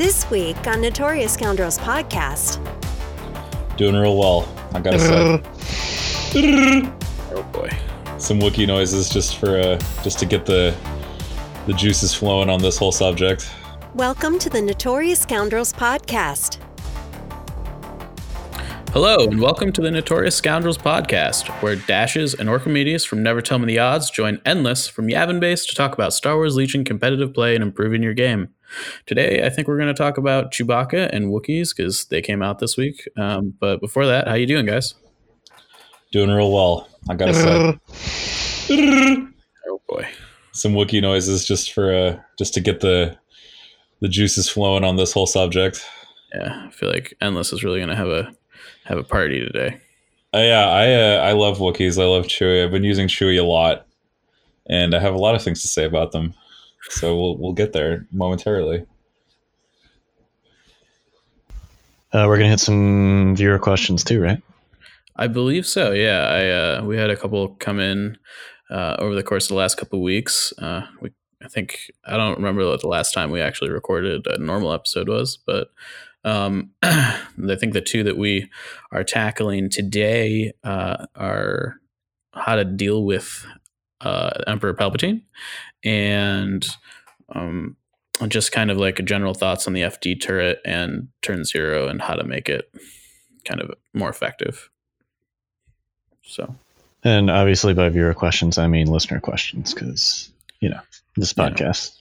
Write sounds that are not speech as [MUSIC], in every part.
This week on Notorious Scoundrels podcast. Doing real well, I gotta say. Oh boy. Some Wookie noises just for uh, just to get the the juices flowing on this whole subject. Welcome to the Notorious Scoundrels podcast. Hello, and welcome to the Notorious Scoundrels podcast, where Dashz and Orkimedes from Never Tell Me the Odds join Endless from Yavin Base to talk about Star Wars Legion competitive play and improving your game. Today, I think we're going to talk about Chewbacca and Wookiees because they came out this week. Um, but before that, how you doing, guys? Doing real well, I gotta say. Oh boy. Some Wookiee noises just for uh, just to get the the juices flowing on this whole subject. Yeah, I feel like Endless is really going to have a have a party today. Uh, yeah, I uh, I love Wookiees. I love Chewie. I've been using Chewie a lot, and I have a lot of things to say about them. So we'll we'll get there momentarily. Uh, we're gonna hit some viewer questions too, right? I believe so. Yeah, I uh, we had a couple come in uh, over the course of the last couple of weeks. Uh, we I think I don't remember what the last time we actually recorded a normal episode was, but um, [CLEARS THROAT] I think the two that we are tackling today uh, are how to deal with uh, Emperor Palpatine and um, just kind of like general thoughts on the FD turret and turn zero and how to make it kind of more effective. So, And obviously, by viewer questions, I mean listener questions, because you know this Yeah. podcast.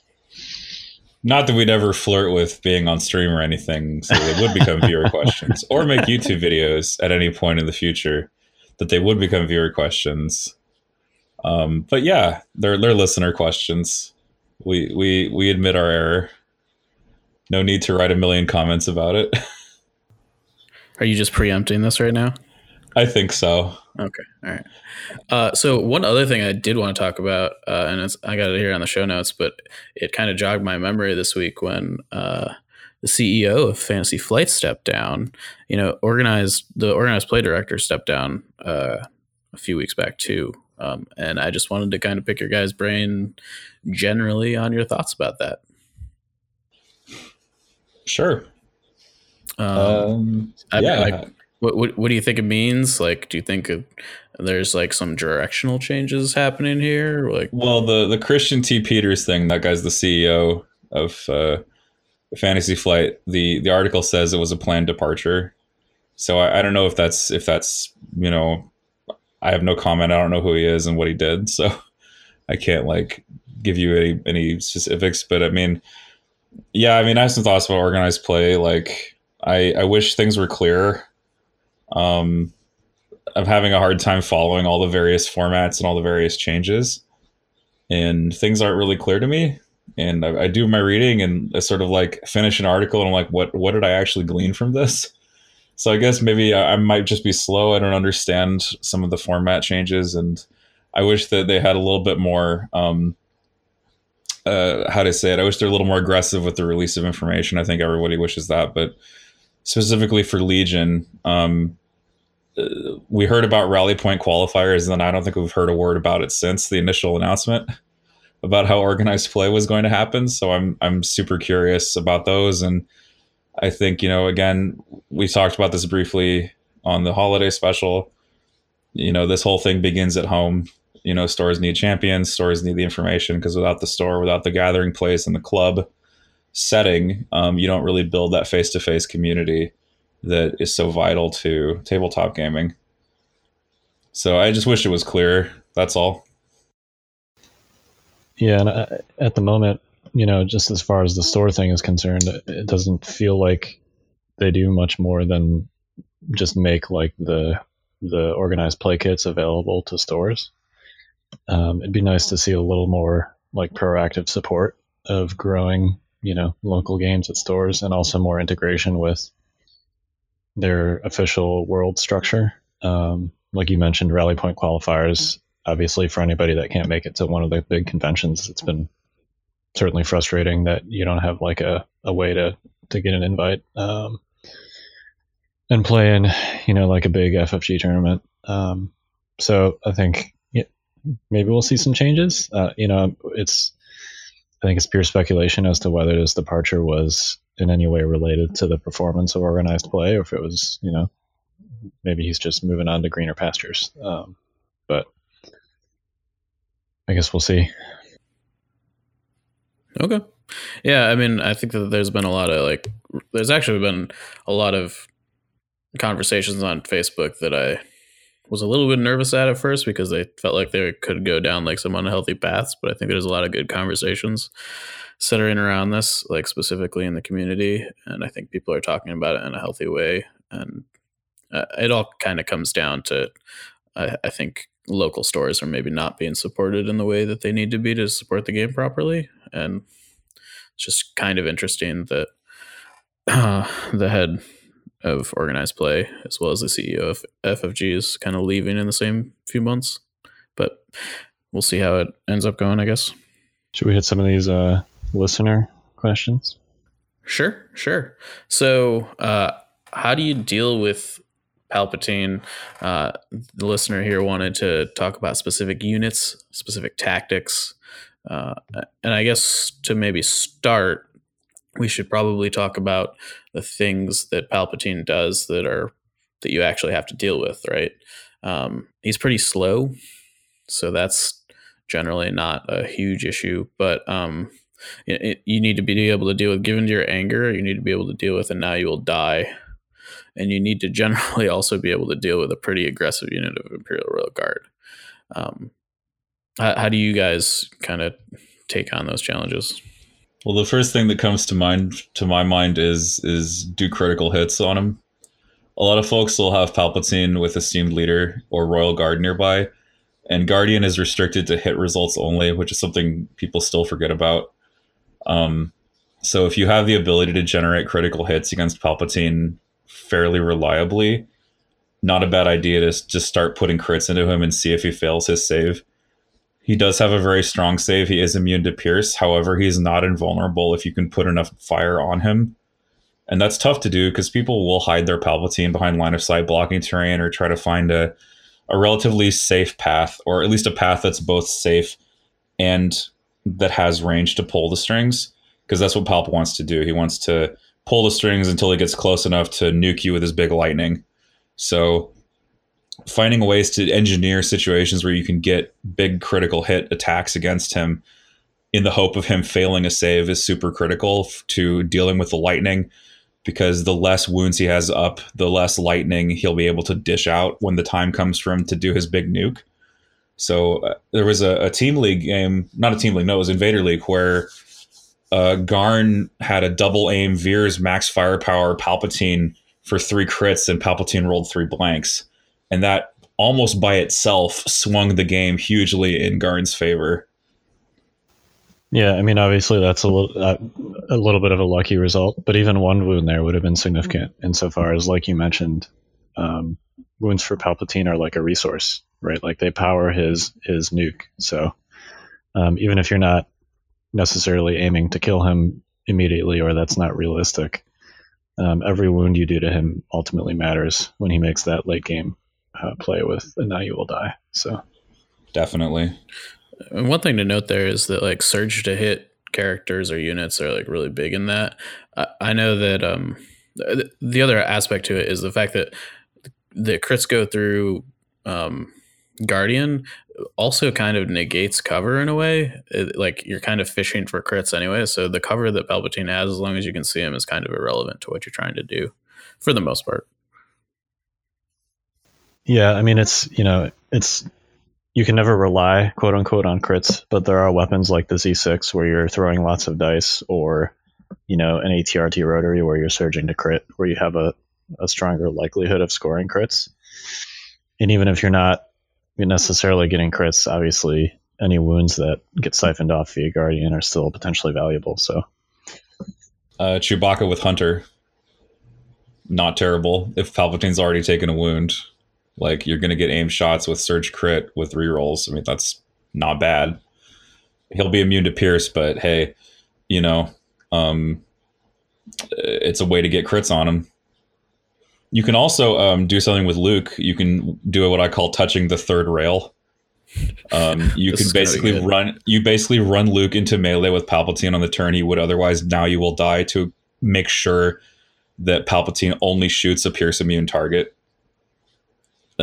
Not that we'd ever flirt with being on stream or anything, so they would become viewer [LAUGHS] questions, or make YouTube videos at any point in the future that they would become viewer questions. Um, but yeah, they're they're listener questions. We we we admit our error. No need to write a million comments about it. [LAUGHS] are you just preempting this right now? I think so. Okay. All right. Uh, so one other thing I did want to talk about, uh, and it's, I got it here on the show notes, but it kind of jogged my memory this week when uh, the CEO of Fantasy Flight stepped down. You know, organized the organized play director stepped down uh, a few weeks back too. Um, and I just wanted to kind of pick your guys' brain generally on your thoughts about that. Sure. Um, Um, I- yeah. like- What, what what do you think it means? Like, do you think it, there's like some directional changes happening here? Like, Well, the the Christian T. Peters thing, that guy's the CEO of uh, Fantasy Flight. The the article says it was a planned departure. So I, I don't know if that's if that's you know, I have no comment. I don't know who he is and what he did, so I can't like give you any any specifics. But I mean, yeah, I mean, I have some thoughts about organized play. Like, I I wish things were clearer. Um, I'm having a hard time following all the various formats and all the various changes and things aren't really clear to me. And I, I do my reading and I sort of like finish an article and I'm like, what what did I actually glean from this? So I guess maybe I, I might just be slow. I don't understand some of the format changes, and I wish that they had a little bit more. Um, uh, how to say it? I wish they're a little more aggressive with the release of information. I think everybody wishes that, but specifically for Legion, um, uh, we heard about rally point qualifiers, and I don't think we've heard a word about it since the initial announcement about how organized play was going to happen. So I'm I'm super curious about those, and I think you know again we talked about this briefly on the holiday special. You know this whole thing begins at home. You know stores need champions, stores need the information because without the store, without the gathering place and the club setting, um, you don't really build that face to face community that is so vital to tabletop gaming. So I just wish it was clearer. That's all. Yeah, and uh, at the moment, you know, just as far as the store thing is concerned, it- doesn't feel like they do much more than just make like the the organized play kits available to stores. Um, it'd be nice to see a little more like proactive support of growing, you know, local games at stores, and also more integration with their official world structure. Um, like you mentioned, rally point qualifiers obviously for anybody that can't make it to one of the big conventions it's been certainly frustrating that you don't have like a, a way to to get an invite um, and play in you know like a big ffg tournament um, so i think yeah, maybe we'll see some changes uh, you know it's i think it's pure speculation as to whether this departure was in any way related to the performance of organized play, or if it was, you know, maybe he's just moving on to greener pastures. Um, but I guess we'll see. Okay. Yeah, I mean, I think that there's been a lot of like, there's actually been a lot of conversations on Facebook that I was a little bit nervous at at first because they felt like they could go down like some unhealthy paths. But I think there's a lot of good conversations centering around this, like specifically in the community, and I think people are talking about it in a healthy way. And uh, it all kind of comes down to, I, I think local stores are maybe not being supported in the way that they need to be to support the game properly, and it's just kind of interesting that uh, the head of organized play, as well as the CEO of FFG, is kind of leaving in the same few months. But we'll see how it ends up going, I guess. Should we hit some of these uh, listener questions? Sure, sure. So, uh, how do you deal with Palpatine? Uh, the listener here wanted to talk about specific units, specific tactics. Uh, and I guess to maybe start, we should probably talk about the things that Palpatine does that are that you actually have to deal with, right? Um, he's pretty slow, so that's generally not a huge issue. But um, it, you need to be able to deal with, given your anger, you need to be able to deal with, and now you will die. And you need to [LAUGHS] generally also be able to deal with a pretty aggressive unit of Imperial Royal Guard. Um, how, how do you guys kind of take on those challenges? Well, the first thing that comes to mind to my mind is is do critical hits on him. A lot of folks will have Palpatine with esteemed leader or royal guard nearby, and Guardian is restricted to hit results only, which is something people still forget about. Um, so if you have the ability to generate critical hits against Palpatine fairly reliably, not a bad idea to just start putting crits into him and see if he fails his save. He does have a very strong save. He is immune to Pierce. However, he's not invulnerable if you can put enough fire on him. And that's tough to do because people will hide their Palpatine behind line of sight blocking terrain or try to find a, a relatively safe path, or at least a path that's both safe and that has range to pull the strings. Because that's what Palp wants to do. He wants to pull the strings until he gets close enough to nuke you with his big lightning. So finding ways to engineer situations where you can get big critical hit attacks against him in the hope of him failing a save is super critical to dealing with the lightning because the less wounds he has up, the less lightning he'll be able to dish out when the time comes for him to do his big nuke. So uh, there was a, a, team league game, not a team league, no, it was Invader League, where uh, Garn had a double aim Veers max firepower Palpatine for three crits, and Palpatine rolled three blanks and that almost by itself swung the game hugely in Garn's favor. Yeah, I mean, obviously that's a little uh, a little bit of a lucky result, but even one wound there would have been significant insofar as, like you mentioned, um, wounds for Palpatine are like a resource, right? Like they power his his nuke. So um, even if you're not necessarily aiming to kill him immediately, or that's not realistic, um, every wound you do to him ultimately matters when he makes that late game uh, play with, and now you will die. So definitely. And one thing to note there is that like surge to hit characters or units are like really big in that. I, I know that um, the, the other aspect to it is the fact that the crits go through um, Guardian also kind of negates cover in a way. It, like you're kind of fishing for crits anyway. So the cover that Palpatine has, as long as you can see him, is kind of irrelevant to what you're trying to do for the most part. Yeah, I mean it's you know it's you can never rely quote unquote on crits, but there are weapons like the Z6 where you're throwing lots of dice, or you know an ATRT rotary where you're surging to crit, where you have a, a stronger likelihood of scoring crits. And even if you're not necessarily getting crits, obviously any wounds that get siphoned off via Guardian are still potentially valuable. So, uh, Chewbacca with Hunter, not terrible if Palpatine's already taken a wound. Like you're going to get aim shots with surge crit with rerolls. I mean, that's not bad. He'll be immune to Pierce, but hey, you know, um, it's a way to get crits on him. You can also um, do something with Luke. You can do what I call touching the third rail. Um, [LAUGHS] you can basically run. You basically run Luke into melee with Palpatine on the turn he would otherwise. Now you will die to make sure that Palpatine only shoots a Pierce immune target.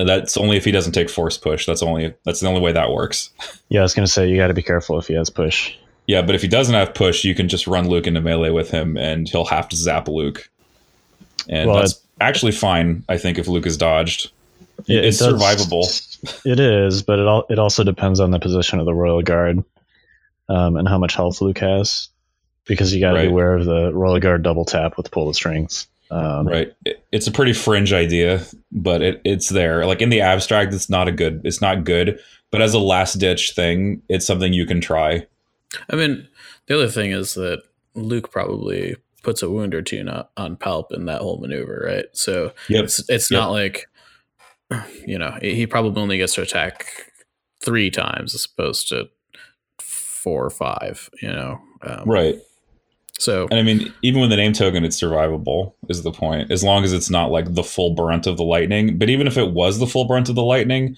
That's only if he doesn't take force push. That's only that's the only way that works. [LAUGHS] Yeah, I was gonna say you got to be careful if he has push. Yeah, but if he doesn't have push, you can just run Luke into melee with him, and he'll have to zap Luke. And Well, that's actually fine, I think, if Luke is dodged. It- it's it does- survivable. [LAUGHS] It is, but it all it also depends on the position of the royal guard, um, and how much health Luke has, because you got to be aware of the royal guard double tap with pull the strings. Um, Right. It- it's a pretty fringe idea, but it, it's there. Like in the abstract, it's not a good. It's not good, but as a last ditch thing, it's something you can try. I mean, the other thing is that Luke probably puts a wound or two not on Palp in that whole maneuver, right? So Yep. it's it's Yep. not like you know he probably only gets to attack three times as opposed to four or five. You know, um, Right. So And I mean, even with the name token, it's survivable, is the point. As long as it's not like the full brunt of the lightning. But even if it was the full brunt of the lightning,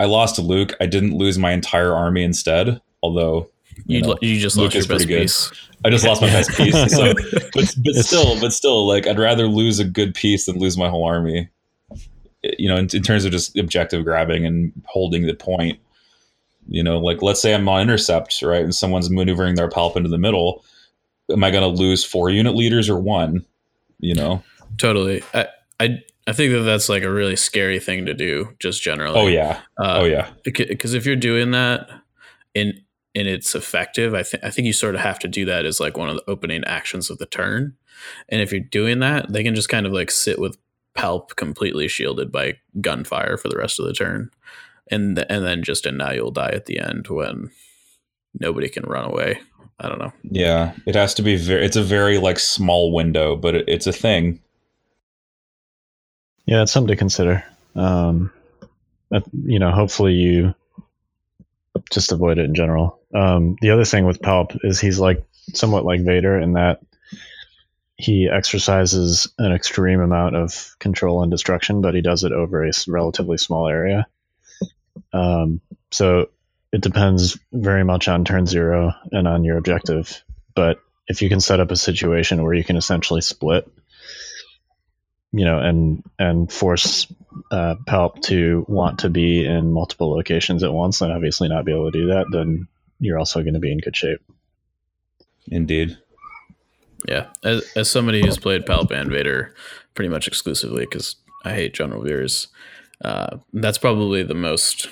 I lost to Luke. I didn't lose my entire army instead. Although, you you know, you just Luke lost your is pretty best good. piece. I just lost my best [LAUGHS] piece. So, [LAUGHS] but, but still, but still, like I'd rather lose a good piece than lose my whole army. Eh, you know, in, in terms of just objective grabbing and holding the point. You know, like let's say I'm on intercept, right, and someone's maneuvering their palp into the middle. Am I going to lose four unit leaders or one? You know. Totally. I, I I think that that's like a really scary thing to do, just generally. Oh yeah. Uh, Oh yeah. because if you're doing that and and it's effective i think i think you sort of have to do that as like one of the opening actions of the turn and if you're doing that they can just kind of like sit with palp completely shielded by gunfire for the rest of the turn and th- and then just and now you'll die at the end when nobody can run away i don't know Yeah. It has to be very. It's a very like small window, but it, it's a thing. Yeah, it's something to consider. Um, you know, hopefully you just avoid it in general. Um, the other thing with Palp is he's like somewhat like Vader in that he exercises an extreme amount of control and destruction, but he does it over a relatively small area. Um, so it depends very much on turn zero and on your objective. But if you can set up a situation where you can essentially split, you know, and and force uh, Palp to want to be in multiple locations at once, and obviously not be able to do that, then you're also going to be in good shape. Indeed. yeah as, as somebody who's played palp and vader pretty much exclusively because i hate general veers uh, that's probably the most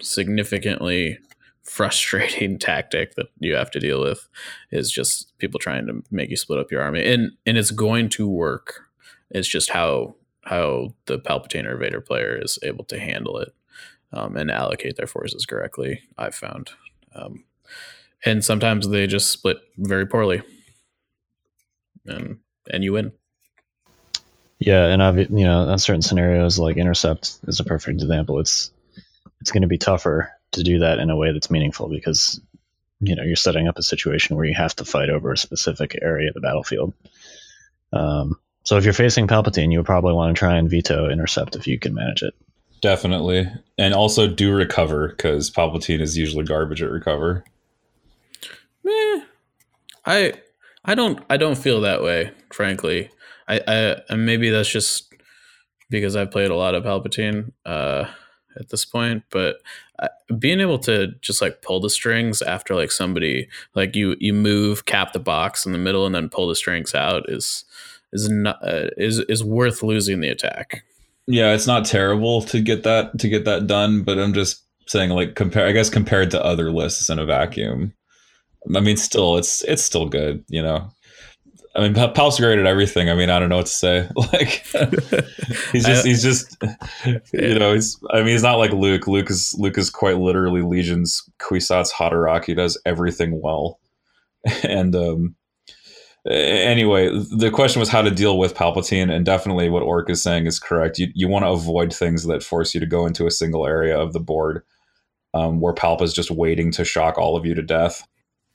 significantly frustrating [LAUGHS] tactic that you have to deal with is just people trying to make you split up your army. And and it's going to work. It's just how how the palpatine or vader player is able to handle it um, and allocate their forces correctly i've found. Um, and sometimes they just split very poorly. And and you win. Yeah, and i've you know, on certain scenarios like intercept is a perfect example. It's it's going to be tougher to do that in a way that's meaningful because you know you're setting up a situation where you have to fight over a specific area of the battlefield. Um, so if you're facing Palpatine, you would probably want to try and veto intercept if you can manage it. Definitely. And also do recover because Palpatine is usually garbage at recover. Meh. I I don't I don't feel that way, frankly. I, I and maybe that's just because I've played a lot of Palpatine uh, at this point, but being able to just like pull the strings after like somebody like you you move cap the box in the middle and then pull the strings out is is not uh, is is worth losing the attack. Yeah, it's not terrible to get that to get that done, but I'm just saying like compare I guess compared to other lists in a vacuum. I mean still it's it's still good, you know. I mean Pa- Pal's great at everything. I mean, I don't know what to say. [LAUGHS] Like [LAUGHS] he's just he's just you know, he's I mean he's not like Luke. Luke is Luke is quite literally Legion's Kwisatz Haderach. He does everything well. [LAUGHS] And um anyway, the question was how to deal with Palpatine, and definitely what Orc is saying is correct. You you want to avoid things that force you to go into a single area of the board um, where Palp is just waiting to shock all of you to death.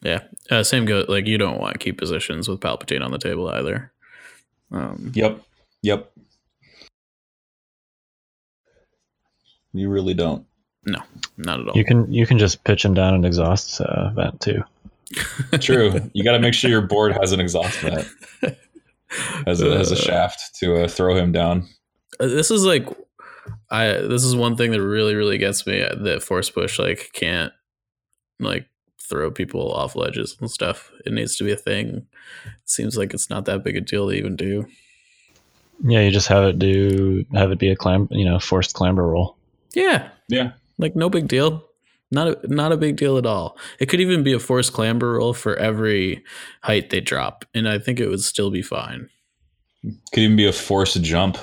Yeah, uh, same go. Like you don't want key positions with Palpatine on the table either. Um, Yep, yep. You really don't. No, not at all. You can you can just pitch him down an exhaust uh, vent too. [LAUGHS] True. you got to make sure your board has an exhaust vent. [LAUGHS] as a, as a Uh, shaft to uh, throw him down. Uh, this is like i this is one thing that really really gets me uh, that force push like can't like throw people off ledges and stuff. It needs to be a thing. It seems like it's not that big a deal to even do. Yeah, you just have it do have it be a climb, you know, forced clamber roll. yeah. Yeah. like no big deal. Not a, not a big deal at all. It could even be a forced clamber roll for every height they drop and i think it would still be fine. Could even be a forced jump,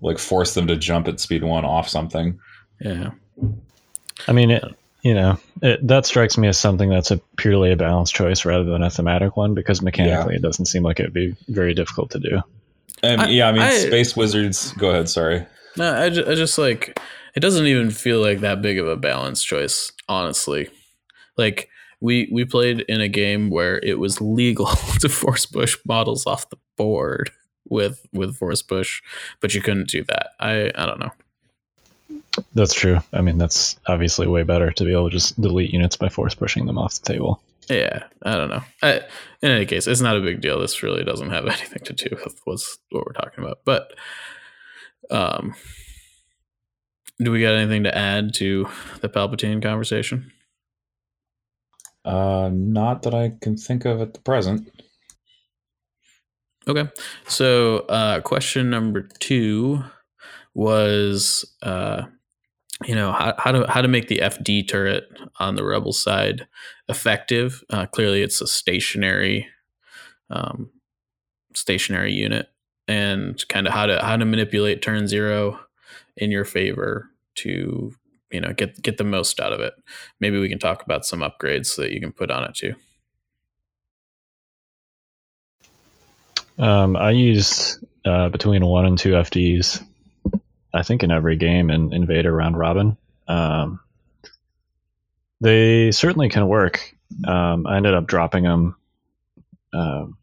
like force them to jump at speed one off something. yeah. I mean, it, you know, it, that strikes me as something that's a purely a balanced choice rather than a thematic one because mechanically it doesn't seem like it'd be very difficult to do. And I- yeah, I mean, I- Space Wizards. Go ahead. Sorry. No, I, ju- I just like it doesn't even feel like that big of a balance choice, honestly. Like we we played in a game where it was legal [LAUGHS] to force push models off the board with with force push, but you couldn't do that. I I don't know. That's true. I mean, that's obviously way better to be able to just delete units by force pushing them off the table. Yeah, I don't know. I, in any case, it's not a big deal. This really doesn't have [LAUGHS] anything to do with what's what we're talking about. But um, do we got anything to add to the Palpatine conversation? Uh, not that I can think of at the present. Okay. So, uh, question number two was, uh, you know, how, how to how to make the FD turret on the rebel side effective. Uh, clearly, it's a stationary, um, stationary unit, and kind of how to how to manipulate turn zero in your favor to you know get get the most out of it. Maybe we can talk about some upgrades that you can put on it too. Um, I use uh, between one and two FDs, I think, in every game in Invader round robin. Um, they certainly can work. Um, I ended up dropping them um,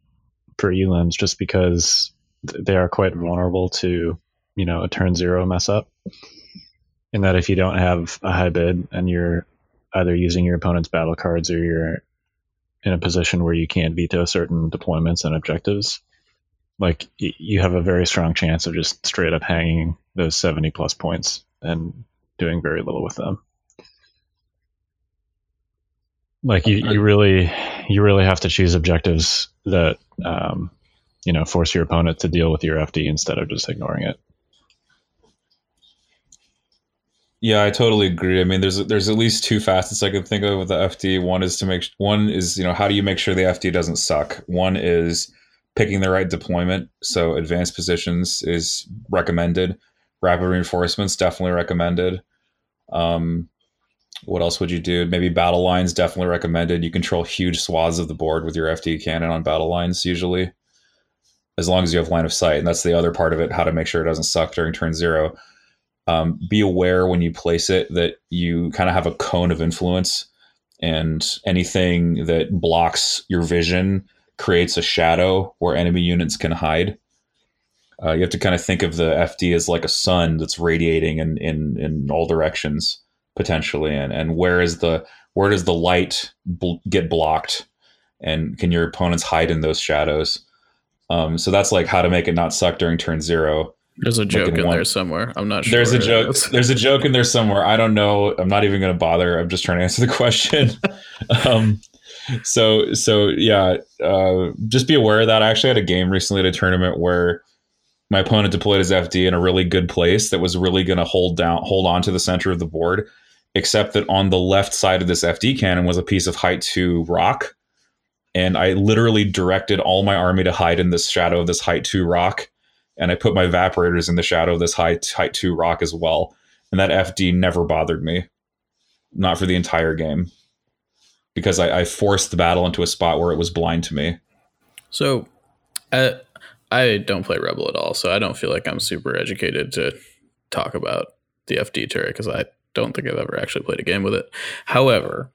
for elims just because they are quite vulnerable to, you know, a turn zero mess up. In that, if you don't have a high bid and you're either using your opponent's battle cards or you're in a position where you can't veto certain deployments and objectives, like you have a very strong chance of just straight up hanging those 70 plus points and doing very little with them like you, you really you really have to choose objectives that um, you know force your opponent to deal with your fd instead of just ignoring it Yeah, I totally agree. I mean, there's there's at least two facets I can think of with the FD. One is to make one is you know how do you make sure the FD doesn't suck. One is picking the right deployment. So advanced positions is recommended. Rapid reinforcements definitely recommended. Um, what else would you do? Maybe battle lines definitely recommended. You control huge swaths of the board with your FD cannon on battle lines usually, as long as you have line of sight. And that's the other part of it: how to make sure it doesn't suck during turn zero um, be aware when you place it that you kind of have a cone of influence and anything that blocks your vision creates a shadow where enemy units can hide uh, you have to kind of think of the fd as like a sun that's radiating in in, in all directions potentially and and where is the where does the light bl- get blocked and can your opponents hide in those shadows um, so that's like how to make it not suck during turn zero There's a joke in one- there somewhere. I'm not sure. there's a joke. There's a joke in there somewhere. I don't know. I'm not even going to bother. I'm just trying to answer the question. [LAUGHS] um, so so yeah. Uh, just be aware of that. I actually had a game recently at a tournament where my opponent deployed his FD in a really good place that was really going to hold down, hold on to the center of the board. Except that on the left side of this FD cannon was a piece of height two rock, and I literally directed all my army to hide in the shadow of this height two rock and I put my evaporators in the shadow of this height height two rock as well. And that FD never bothered me, not for the entire game, because I, I forced the battle into a spot where it was blind to me. So, I I don't play Rebel at all, so I don't feel like I'm super educated to talk about the FD turret because I don't think I've ever actually played a game with it. However,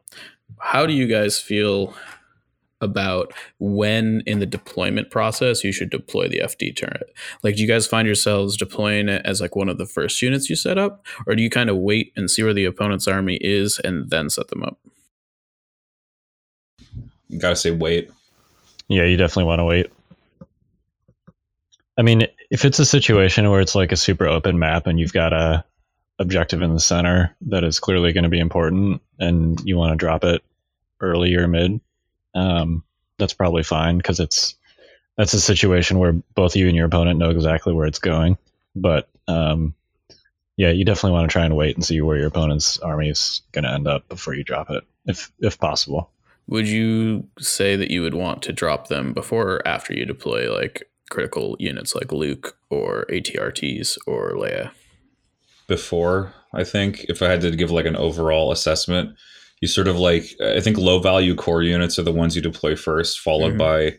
how do you guys feel about when in the deployment process you should deploy the FD turret? Like, do you guys find yourselves deploying it as like one of the first units you set up, or do you kind of wait and see where the opponent's army is and then set them up? You gotta say wait. yeah you definitely want to wait I mean, if it's a situation where it's like a super open map and you've got a objective in the center that is clearly going to be important and you want to drop it early or mid, um, that's probably fine because it's that's a situation where both you and your opponent know exactly where it's going. But um, yeah, you definitely want to try and wait and see where your opponent's army is going to end up before you drop it, if if possible. Would you say that you would want to drop them before or after you deploy like critical units like Luke or ATRTs or Leia? Before, I think, if I had to give like an overall assessment, you sort of like I think low value core units are the ones you deploy first, followed mm-hmm. by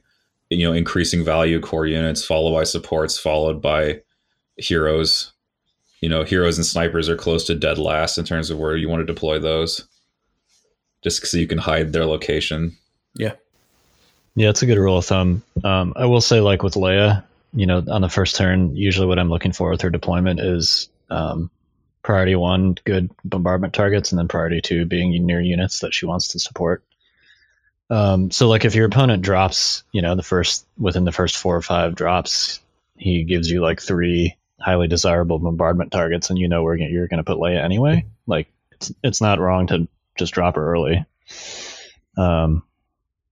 you know increasing value core units, followed by supports, followed by heroes. You know, heroes and snipers are close to dead last in terms of where you want to deploy those, just so you can hide their location. Yeah, yeah, it's a good rule of thumb. Um, I will say, like with Leia, you know, on the first turn, usually what I'm looking for with her deployment is um, priority one, good bombardment targets, and then priority two being near units that she wants to support. Um, so like if your opponent drops, you know, the first within the first four or five drops, he gives you like three highly desirable bombardment targets, and you know where you're going to put Leia anyway. Like it's it's not wrong to just drop her early. Um,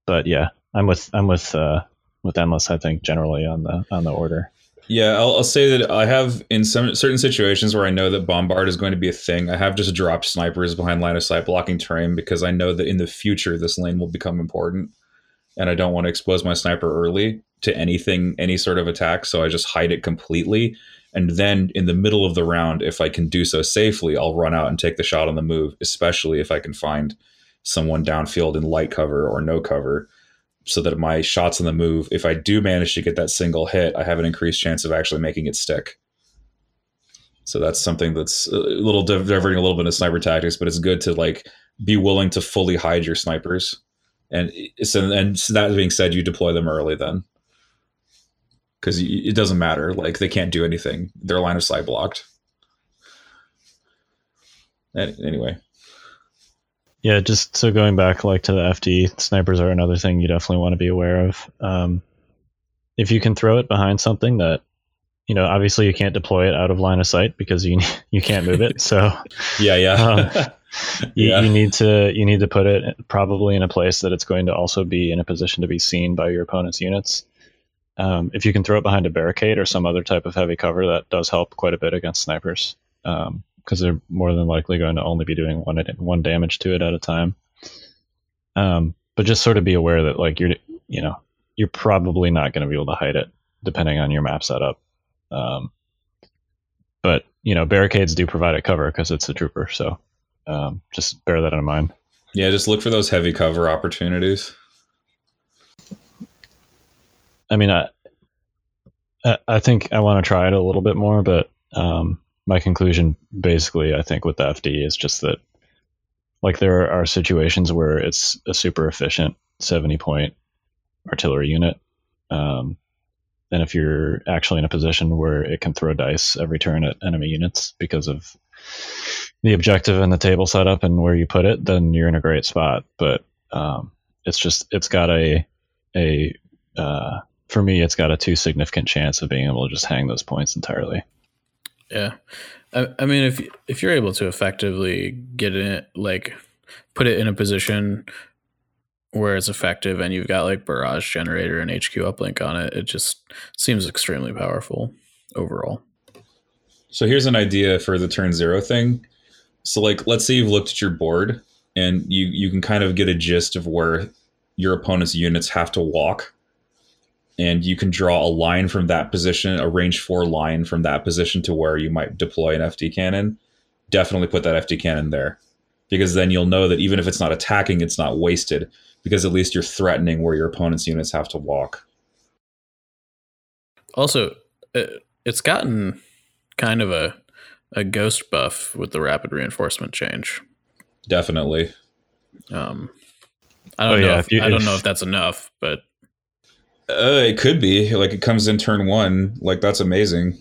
but yeah, I'm with I'm with uh, with endless. I think generally on the on the order. Yeah, I'll, I'll, say that I have in some certain situations where I know that bombard is going to be a thing. I have just dropped snipers behind line of sight blocking terrain because I know that in the future this lane will become important, and I don't want to expose my sniper early to anything, any sort of attack. So I just hide it completely, and then in the middle of the round, if I can do so safely, I'll run out and take the shot on the move, especially if I can find someone downfield in light cover or no cover so that my shots on the move, if I do manage to get that single hit, I have an increased chance of actually making it stick. So that's something that's a little diverting a little bit of sniper tactics, but it's good to like be willing to fully hide your snipers. And so, and so that being said, you deploy them early then, because it doesn't matter. Like they can't do anything; their line of sight blocked. Anyway, yeah, just so going back like to the FD, snipers are another thing you definitely want to be aware of. Um, if you can throw it behind something that, you know, obviously you can't deploy it out of line of sight because you [LAUGHS] you can't move it. [LAUGHS] So yeah, yeah. um, [LAUGHS] you, yeah. you need to you need to put it probably in a place that it's going to also be in a position to be seen by your opponent's units. Um, if you can throw it behind a barricade or some other type of heavy cover, that does help quite a bit against snipers. Um, because they're more than likely going to only be doing one one damage to it at a time. Um, but just sort of be aware that like you're you know you're probably not going to be able to hide it depending on your map setup. Um, but you know barricades do provide a cover because it's a trooper, so um, just bear that in mind. Yeah, just look for those heavy cover opportunities. I mean, I I think I want to try it a little bit more, but um, my conclusion basically i think with the fd is just that like there are situations where it's a super efficient 70 point artillery unit um, and if you're actually in a position where it can throw dice every turn at enemy units because of the objective and the table setup and where you put it then you're in a great spot. But um, it's just it's got a a uh, for me it's got a too significant chance of being able to just hang those points entirely yeah, I, I mean, if if you're able to effectively get it, like put it in a position where it's effective, and you've got like barrage generator and HQ uplink on it, it just seems extremely powerful overall. So here's an idea for the turn zero thing. So like, let's say you've looked at your board and you you can kind of get a gist of where your opponent's units have to walk and you can draw a line from that position, a range four line from that position to where you might deploy an FD cannon, definitely put that FD cannon there. Because then you'll know that even if it's not attacking, it's not wasted, because at least you're threatening where your opponent's units have to walk. Also, it's gotten kind of a a ghost buff with the rapid reinforcement change. Definitely. Um, I don't oh, know. Yeah, if, you, I don't know if that's enough, but uh, it could be like it comes in turn one. Like that's amazing.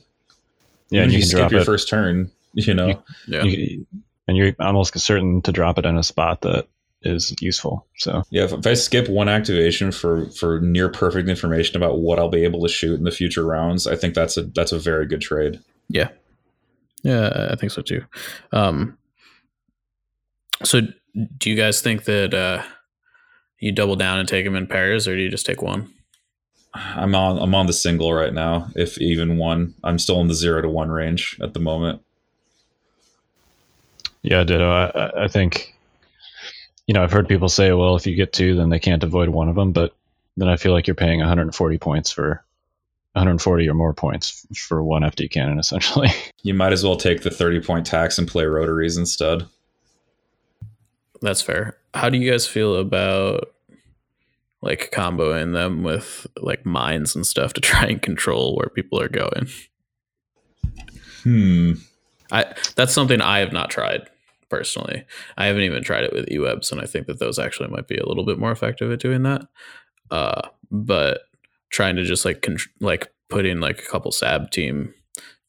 Yeah, and you, you skip your it. first turn. You know, you, yeah, you, and you're almost certain to drop it in a spot that is useful. So Yeah, if, if I skip one activation for for near perfect information about what I'll be able to shoot in the future rounds, I think that's a that's a very good trade. Yeah. Yeah, I think so too. Um, so do you guys think that uh, you double down and take them in pairs, or do you just take one? I'm on I'm on the single right now, if even one. I'm still in the zero to one range at the moment. yeah, ditto. I, I think you know I've heard people say, well, if you get two, then they can't avoid one of them. But then I feel like you're paying 140 points for 140 or more points for one FD cannon, essentially. [LAUGHS] You might as well take the 30 point tax and play rotaries instead. That's fair. How do you guys feel about like comboing them with like mines and stuff to [LAUGHS] try and control where people are going? Hmm. I that's something I have not tried personally. I haven't even tried it with eWebs, and I think that those actually might be a little bit more effective at doing that. Uh, but trying to just like con- like putting like a couple sab team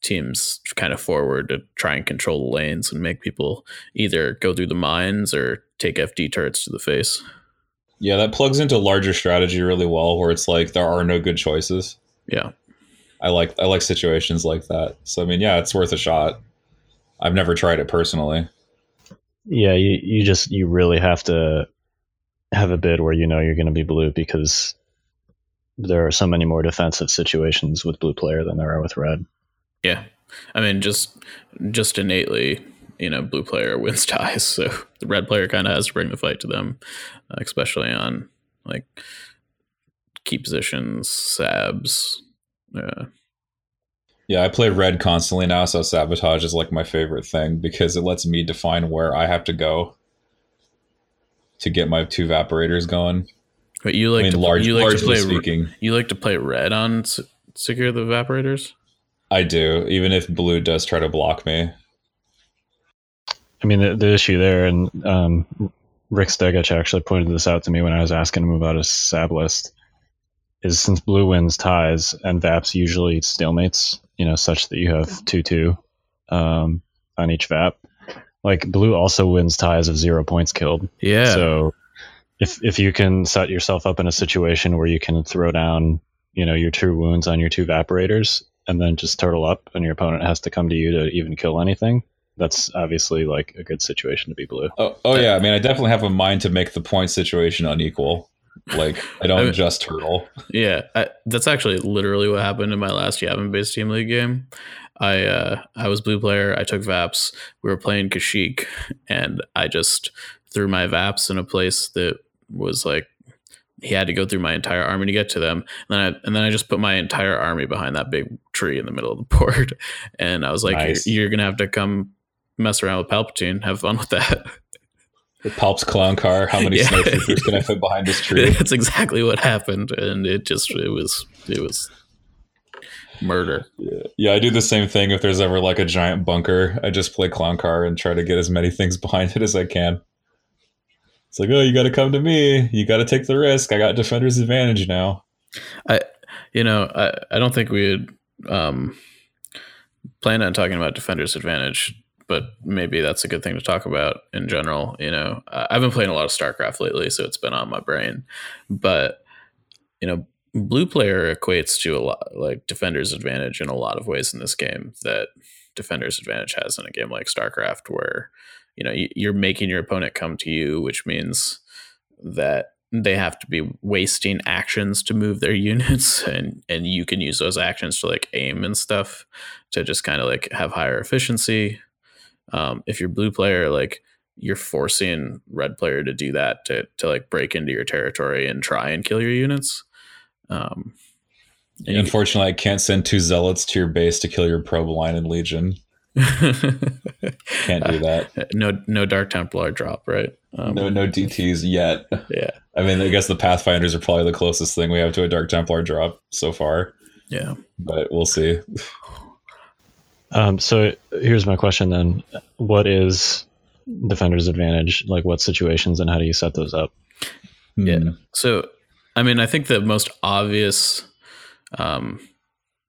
teams kind of forward to try and control the lanes and make people either go through the mines or take FD turrets to the face. Yeah, that plugs into larger strategy really well where it's like there are no good choices. Yeah. I like I like situations like that. So I mean, yeah, it's worth a shot. I've never tried it personally. yeah, you, you just you really have to have a bid where you know you're going to be blue because there are so many more defensive situations with blue player than there are with red. Yeah. I mean just just innately, you know, blue player [LAUGHS] wins ties, so the red player kind of has to bring the fight to them, uh, especially on like key positions, sabs. Uh, Yeah, I play red constantly now, so sabotage is like my favorite thing because it lets me define where I have to go to get my two evaporators going. but you like I mean, to large, you like to play speaking, you like to play red on S- secure the evaporators. I do. Even if blue does try to block me, I mean, the, the issue there, and um, Rick Stegich actually pointed this out to me when I was asking him about his sab list, is since blue wins ties and VAPs usually stalemates, you know, such that you have 2 2 um, on each VAP. Like, blue also wins ties of zero points killed. Yeah. So if if you can set yourself up in a situation where you can throw down, you know, your two wounds on your two evaporators and then just turtle up and your opponent has to come to you to even kill anything, that's obviously like a good situation to be blue. oh, oh yeah. I mean, I definitely have a mind to make the point situation unequal. Like I don't I mean- just turtle. Yeah, I, that's actually literally what happened in my last Yavin based team league game. I uh, I was blue player. I took Vaps. We were playing Kashyyyk, and I just threw my Vaps in a place that was like he had to go through my entire army to get to them. And then I, and then I just put my entire army behind that big tree in the middle of the [LAUGHS] board, and I was like, Nice. you're, "You're gonna have to come mess around with Palpatine. Have fun with that." The Palp's clown car. How many [LAUGHS] Yeah. snowtroopers can I fit behind this tree? [LAUGHS] That's exactly what happened, and it just it was it was murder. Yeah. yeah, I do the same thing if there's ever like a giant bunker. I just play clown car and try to get as many things [LAUGHS] behind it as I can. It's like, oh, you got to come to me. You got to take the risk. I got defender's advantage now. I, you know, I, I don't think we had um, planned on talking about defender's advantage, but maybe that's a good thing to talk about in general. You know, I've been playing a lot of StarCraft lately, so it's been on my brain. But you know, blue player equates to a lot like defender's advantage in a lot of ways in this game that defender's advantage has in a game like StarCraft, where you know you're making your opponent come to you, which means that they have to be wasting actions to move their [LAUGHS] units and and you can use those actions to like aim and stuff to just kind of like have higher efficiency um, if you're blue player like you're forcing red player to do that to to like break into your territory and try and kill your units um Unfortunately, I can't send two zealots to your base to kill your probe line and legion. [LAUGHS] Can't do that. [LAUGHS] no no dark templar drop right um, No, no DTs yet. yeah I mean, I guess the Pathfinders are probably the closest thing we have to a Dark Templar drop so far, yeah but we'll see. [SIGHS] [LAUGHS] Um, so here's my question then: What is defender's advantage? Like, what situations and how do you set those up? Yeah. Hmm. So, I mean, I think the most obvious um,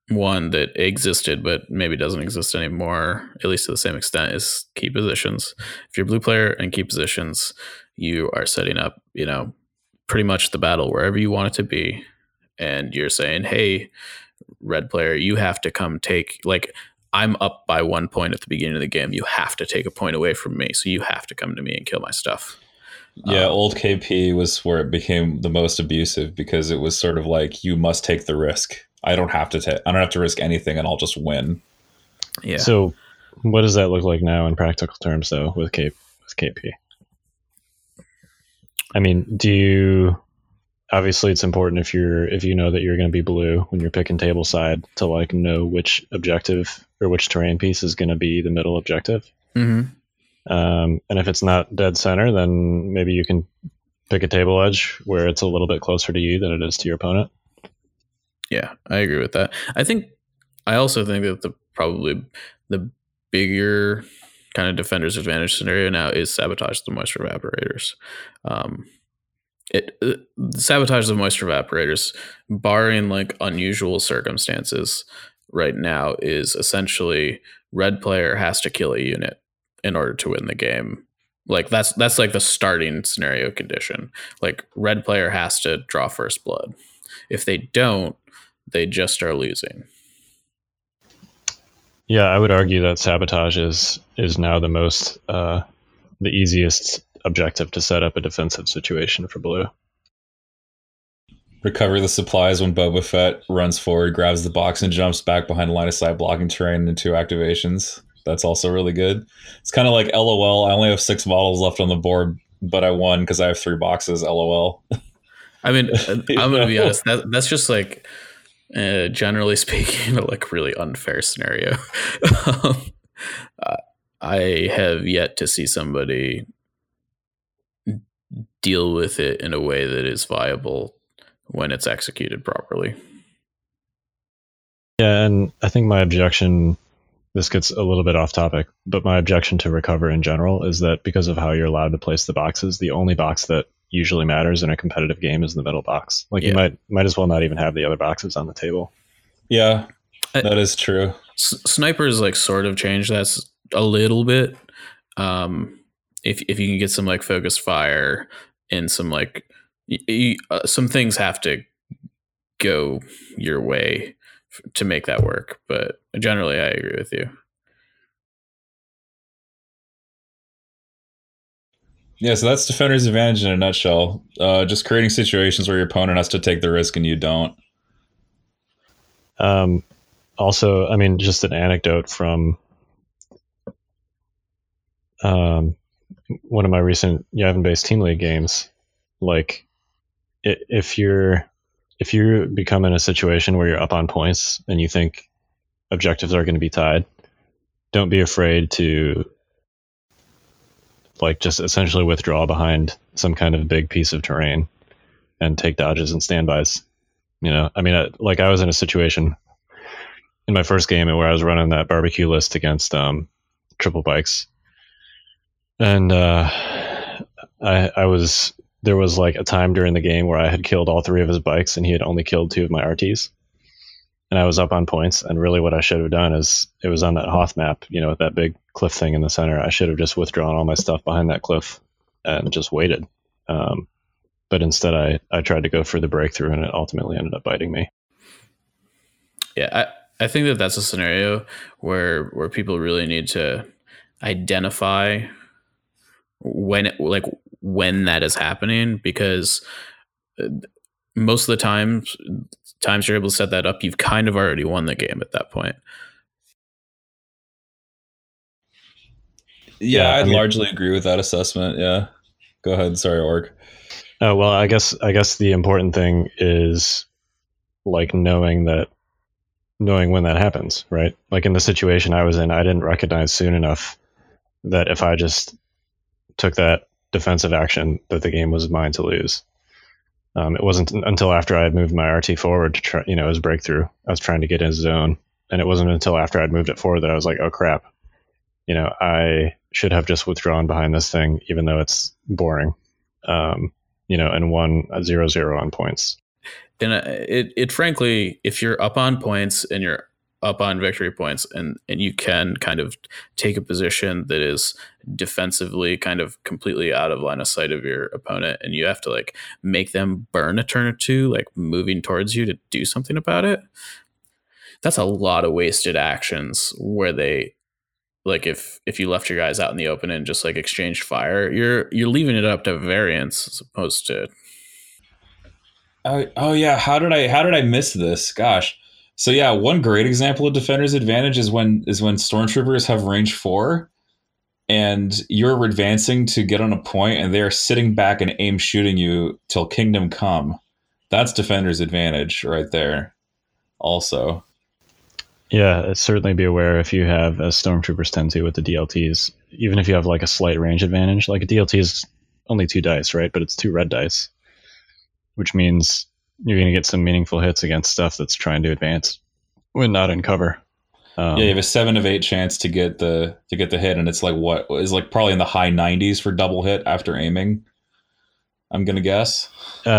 one that existed but maybe doesn't exist anymore, at least to the same extent, is key positions. If you're blue player and key positions, you are setting up, you know, pretty much the battle wherever you want it to be. And you're saying, hey, red player, you have to come take, like, I'm up by one point at the beginning of the game. You have to take a point away from me. So you have to come to me and kill my stuff. Yeah, Um, old KP was where it became the most abusive because it was sort of like you must take the risk. I don't have to take. I don't have to risk anything, and I'll just win. Yeah. So, what does that look like now in practical terms, though, with K with KP? I mean, do you? Obviously, it's important if you're if you know that you're going to be blue when you're picking table side to like know which objective or which terrain piece is going to be the middle objective. hmm Um, and if it's not dead center, then maybe you can pick a table edge where it's a little bit closer to you than it is to your opponent. Yeah, I agree with that. I think I also think that the probably the bigger kind of defender's advantage scenario now is sabotage the moisture evaporators. Um, it uh, sabotage the moisture evaporators, barring like unusual circumstances. Right now is essentially red player has to kill a unit in order to win the game. Like that's that's like the starting scenario condition. Like red player has to draw first blood. If they don't, they just are losing. Yeah, I would argue that sabotage is is now the most uh, the easiest objective to set up a defensive situation for blue. Recover the supplies when Boba Fett runs forward, grabs the box, and jumps back behind the line of sight blocking terrain in two activations. That's also really good. It's kind of like LOL. I only have six models left on the board, but I won because I have three boxes. LOL. I mean, [LAUGHS] I'm gonna be honest. That that's just like, uh, generally [LAUGHS] speaking, a like really unfair scenario. [LAUGHS] um, I have yet to see somebody deal with it in a way that is viable when it's executed properly. Yeah, and I think my objection this gets a little bit off topic, but my objection to recover in general is that because of how you're allowed to place the boxes, the only box that usually matters in a competitive game is the middle box. Like Yeah. you might might as well not even have the other boxes on the table. Yeah, I- that is true. S- snipers like sort of changed that a little bit. Um, if if you can get some like focused fire and some like y- y- uh, some things have to go your way f- to make that work. But generally, I agree with you. Yeah, so that's defender's advantage in a nutshell. Uh, just creating situations where your opponent has to take the risk and you don't. Um, also, I mean, just an anecdote from um, one of my recent Yavinbase team league games. Like, if you're if you become in a situation where you're up on points and you think objectives are going to be tied, don't be afraid to like just essentially withdraw behind some kind of big piece of terrain and take dodges and standbys. You know, I mean, I, like I was in a situation in my first game where I was running that barbecue list against um, triple bikes, and uh, I, I was there was like a time during the game where I had killed all three of his bikes and he had only killed two of my RTs, and I was up on points. And really, what I should have done is it was on that Hoth map, you know, with that big cliff thing in the center. I should have just withdrawn all my stuff behind that cliff and just waited. Um, but instead, I I tried to go for the breakthrough, and it ultimately ended up biting me. Yeah, I, I think that that's a scenario where where people really need to identify when it, like when that is happening because uh, most of the times times you're able to set that up you've kind of already won the game at that point Yeah, Yeah, I I'd mean- largely agree with that assessment. Yeah. Go ahead. Sorry, Ork. Oh well, I guess I guess the important thing is like knowing that knowing when that happens, right? Like in the situation I was in, I didn't recognize soon enough that if I just took that defensive action, that the game was mine to lose. Um, it wasn't until after I had moved my RT forward to try, you know, as breakthrough. I was trying to get in his zone, and it wasn't until after I'd moved it forward that I was like, "Oh crap!" You know, I should have just withdrawn behind this thing, even though it's boring. Um, you know, and won zero zero on points. and uh, it it frankly, if you're up on points and you're up on victory points and and you can kind of take a position that is defensively kind of completely out of line of sight of your opponent and you have to like make them burn a turn or two like moving towards you to do something about it that's a lot of wasted actions where they like if if you left your guys out in the open and just like exchanged fire you're you're leaving it up to variance as opposed to Oh, oh yeah. How did I how did I miss this? Gosh. So yeah, one great example of defender's advantage is when is when stormtroopers have range four, and you're advancing to get on a point, and they're sitting back and aim shooting you till kingdom come. That's defender's advantage right there. Also, Yeah, certainly be aware if you have, as stormtroopers tend to with the DLTs, even if you have like a slight range advantage, like a DLT is only two dice, right? But it's two red dice, which means you're going to get some meaningful hits against stuff that's trying to advance when not in cover. Um, yeah, you have a seven of eight chance to get the to get the hit, and it's like what is like probably in the high nineties for double hit after aiming. I'm gonna guess. uh,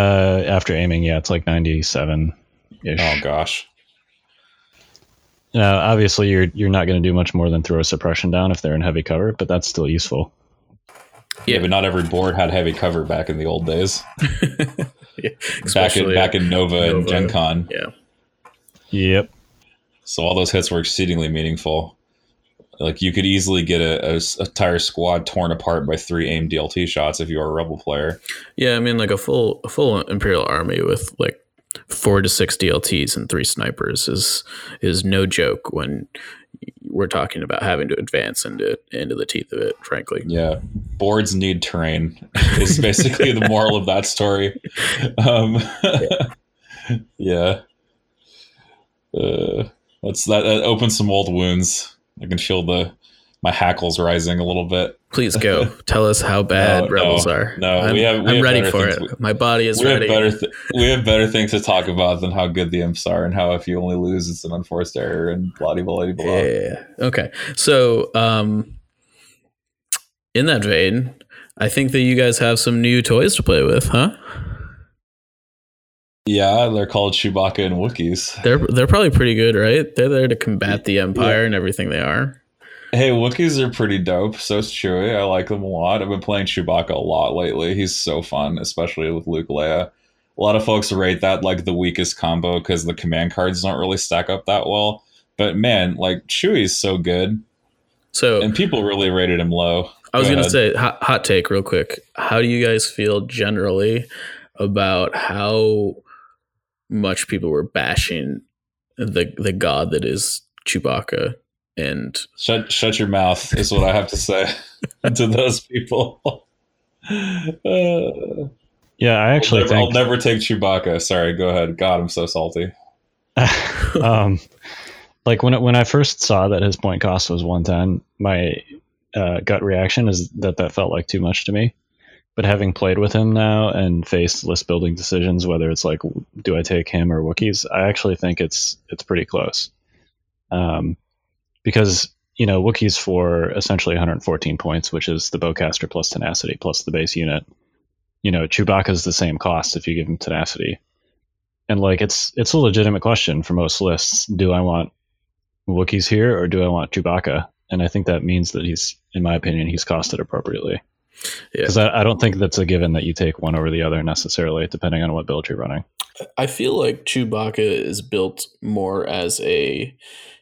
after aiming, yeah, it's like 97. Oh gosh. Now, obviously, you're you're not going to do much more than throw a suppression down if they're in heavy cover, but that's still useful. Yeah, Yeah. but not every board had heavy cover back in the old days. [LAUGHS] Yeah, [LAUGHS] Back in back in Nova, and Nova. Gen Con. yeah Yep. So all those hits were exceedingly meaningful. Like you could easily get a entire squad torn apart by three aim DLT shots if you are a rebel player. Yeah, I mean, like a full a full Imperial army with like four to six DLTs and three snipers is is no joke when we're talking about having to advance into into the teeth of it. Frankly, Yeah, boards need terrain is basically the moral of that story. Um, [LAUGHS] yeah, uh, that's that, that opens some old wounds. I can feel the my hackles rising a little bit. please go [LAUGHS] tell us how bad No, rebels no, are. no, I'm, we have- we I'm have ready for it. My body is we have ready. better th- we have better things to talk about than how good the imps are and how if you only lose it's an unforced error and blah blah blah blah. Yeah. Okay. So, um, in that vein, I think that you guys have some new toys to play with, huh? Yeah, they're called Chewbacca and Wookiees. They're they're probably pretty good, right? They're there to combat the Empire and everything they are. Hey, Wookiees are pretty dope. So is Chewie. I like them a lot. I've been playing Chewbacca a lot lately. He's so fun, especially with Luke Leia. A lot of folks rate that like the weakest combo because the command cards don't really stack up that well. But man, like Chewie's so good, So and people really rated him low. I was Go going to ahead. say hot, hot take real quick. How do you guys feel generally about how much people were bashing the the god that is Chewbacca and Shut shut your mouth is what I have to say [LAUGHS] to those people. Uh, [LAUGHS] Yeah, I actually I'll, never, I'll never take Chewbacca. Sorry, go ahead. God, I'm so salty. [LAUGHS] um, like when when I first saw that his point cost was 110, my uh, gut reaction is that that felt like too much to me. But having played with him now and faced list building decisions, whether it's like, do I take him or Wookiees, I actually think it's it's pretty close. Um, because you know Wookiees for essentially 114 points, which is the bowcaster plus tenacity plus the base unit. You know, Chewbacca's the same cost if you give him tenacity and like it's it's a legitimate question for most lists. Do I want Wookiees here or do I want Chewbacca? And I think that means that he's, in my opinion, he's costed appropriately. Yeah. Because I, I don't think that's a given that you take one over the other necessarily, depending on what build you're running. I feel like Chewbacca is built more as a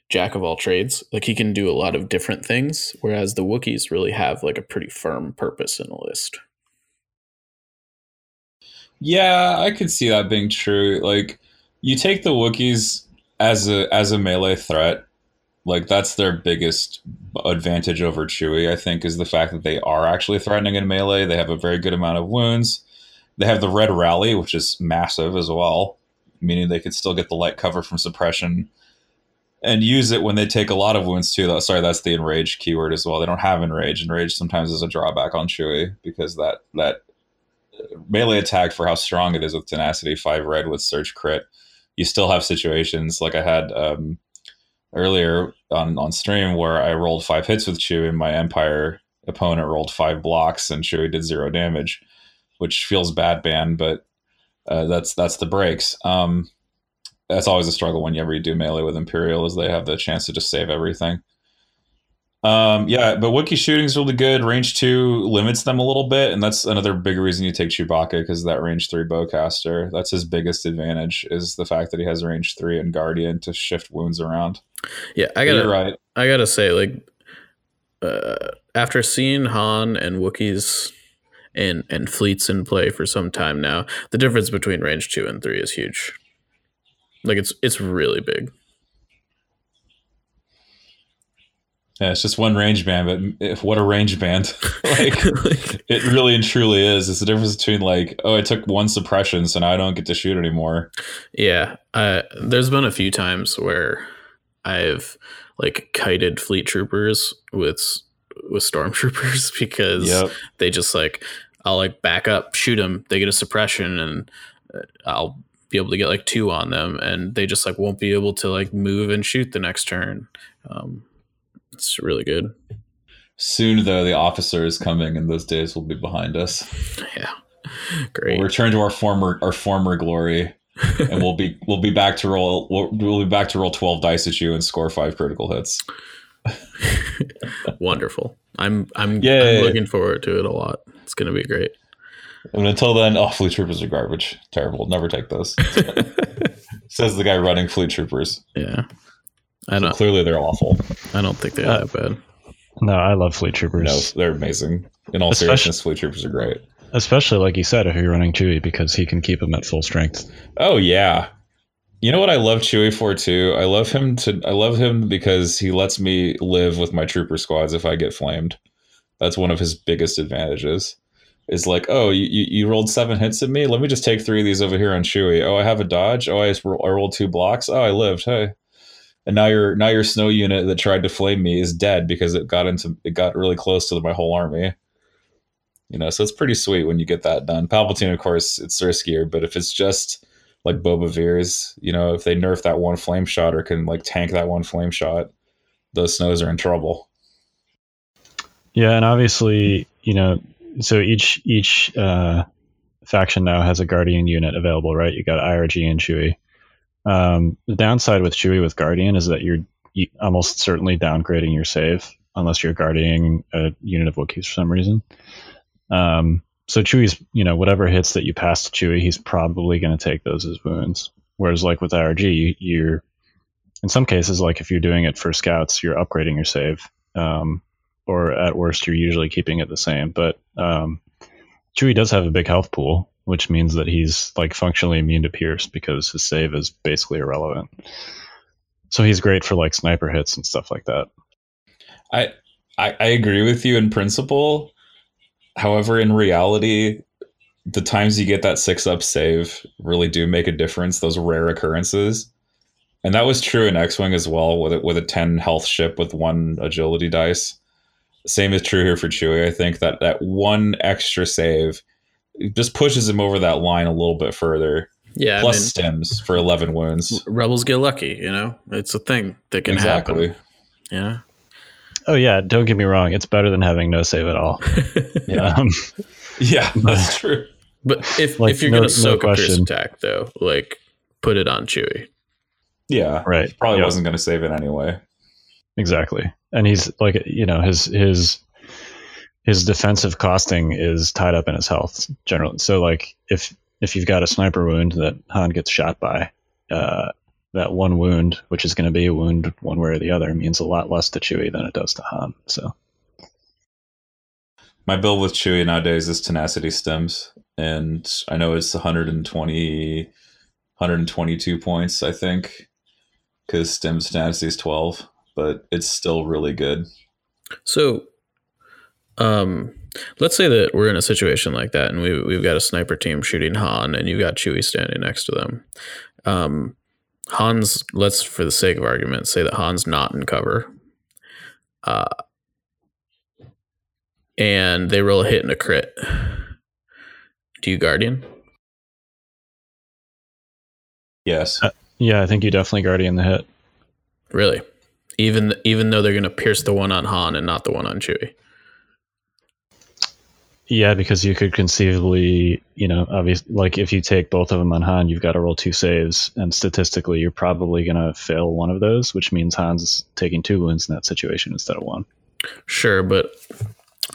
jack of all trades. Like he can do a lot of different things, whereas the Wookiees really have like a pretty firm purpose in the list. Yeah, I could see that being true. Like, you take the Wookiees as a as a melee threat. Like that's their biggest advantage over Chewie, I think, is the fact that they are actually threatening in melee. They have a very good amount of wounds. They have the red rally, which is massive as well, meaning they could still get the light cover from suppression and use it when they take a lot of wounds too. Though, sorry, that's the enraged keyword as well. They don't have enrage. Enrage sometimes is a drawback on Chewie because that that melee attack for how strong it is with tenacity five red with surge crit you still have situations like i had um, earlier on, on stream where i rolled five hits with Chewie and my empire opponent rolled five blocks and Chewie did zero damage which feels bad ban but Uh, that's that's the breaks. Um, that's always a struggle whenever you ever do melee with Imperial, is they have the chance to just save everything. Um, yeah, but Wookiee shooting is really good. Range two limits them a little bit, and that's another big reason you take Chewbacca because that range three bowcaster. That's his biggest advantage is the fact that he has range three and Guardian to shift wounds around. Yeah, I gotta You're right. I gotta say, like, uh, after seeing Han and Wookiees and and fleets in play for some time now, the difference between range two and three is huge. Like it's it's really big. Yeah, it's just one range band, but if what a range band! [LAUGHS] [LAUGHS] like it really and truly is. It's the difference between like, oh, I took one suppression, so now I don't get to shoot anymore. yeah, uh, there's been a few times where I've like kited fleet troopers with with stormtroopers [LAUGHS] because Yep. they just like I'll like back up, shoot them, they get a suppression, and uh, I'll be able to get like two on them, and they just like won't be able to like move and shoot the next turn. Um, it's really good. Soon, though, the officer is coming, and those days will be behind us. Yeah, We'll great. return to our former our former glory, and we'll be [LAUGHS] we'll be back to roll we'll, we'll be back to roll twelve dice at you and score five critical hits. [LAUGHS] Wonderful. I'm I'm, Yay. I'm looking forward to it a lot. It's gonna be great. And until then, oh, fleet troopers are garbage. Terrible. Never take those. [LAUGHS] Says the guy running fleet troopers. yeah, I don't Clearly, they're awful. I don't think they're that bad. No, I love fleet troopers. No, they're amazing. In all Especially- seriousness, fleet troopers are great. Especially like you said, if you're running Chewie because he can keep them at full strength. Oh yeah. You know what I love Chewie for too? I love him to I love him because he lets me live with my trooper squads if I get flamed. That's one of his biggest advantages. Is like, oh, you, you rolled seven hits at me. Let me just take three of these over here on Chewie. Oh, I have a dodge. Oh, I, ro- I rolled two blocks. Oh, I lived. Hey, and now your now your snow unit that tried to flame me is dead because it got into it got really close to my whole army. You know, so it's pretty sweet when you get that done. Palpatine, of course, it's riskier, but if it's just like Boba Veers, you know, if they nerf that one flame shot or can like tank that one flame shot, those snows are in trouble. Yeah, and obviously, you know, so each each uh, faction now has a guardian unit available, right? You got IRG and Chewie. Um, the downside with Chewie with Guardian is that you're almost certainly downgrading your save unless you're guarding a unit of Wookiees for some reason. Um, so Chewie's, you know, whatever hits that you pass to Chewie, he's probably going to take those as wounds. Whereas, like with IRG, you, you're in some cases, like if you're doing it for scouts, you're upgrading your save. Um, or at worst, you're usually keeping it the same. But um, Chewie does have a big health pool, which means that he's like functionally immune to pierce because his save is basically irrelevant. So he's great for like sniper hits and stuff like that. I, I I agree with you in principle. However, in reality, the times you get that six up save really do make a difference. Those rare occurrences, and that was true in X Wing as well, with with a ten health ship with one agility dice. Same is true here for Chewie. I think that that one extra save just pushes him over that line a little bit further. Yeah, Plus I mean, stims for eleven wounds. rebels get lucky. You know, it's a thing that can Exactly. happen. Yeah. Oh yeah, don't get me wrong, it's better than having no save at all. [LAUGHS] Yeah, Um, yeah, that's true. But if Like, if you're no- gonna no soak a pierce attack though, like put it on Chewie. Yeah, right. probably yeah. wasn't going to save it anyway. Exactly. And he's like you know, his his his defensive costing is tied up in his health generally. So like if if you've got a sniper wound that Han gets shot by, uh, that one wound, which is going to be a wound one way or the other, means a lot less to Chewie than it does to Han. So My build with Chewie nowadays is tenacity stims, and I know it's 120, 122 points, I think, because stims tenacity is 12, but it's still really good. So, um, let's say that we're in a situation like that, and we we've got a sniper team shooting Han, and you've got Chewie standing next to them. Um, Han's let's, for the sake of argument, say that Han's not in cover. Uh, and they roll a hit and a crit. Do you Guardian? Yes. Uh, yeah, I think you definitely guardian the hit. Really? Even even though they're going to pierce the one on Han and not the one on Chewie. Yeah, because you could conceivably, you know, obviously, like if you take both of them on Han, you've got to roll two saves, and statistically, you're probably going to fail one of those, which means Han's taking two wounds in that situation instead of one. Sure, but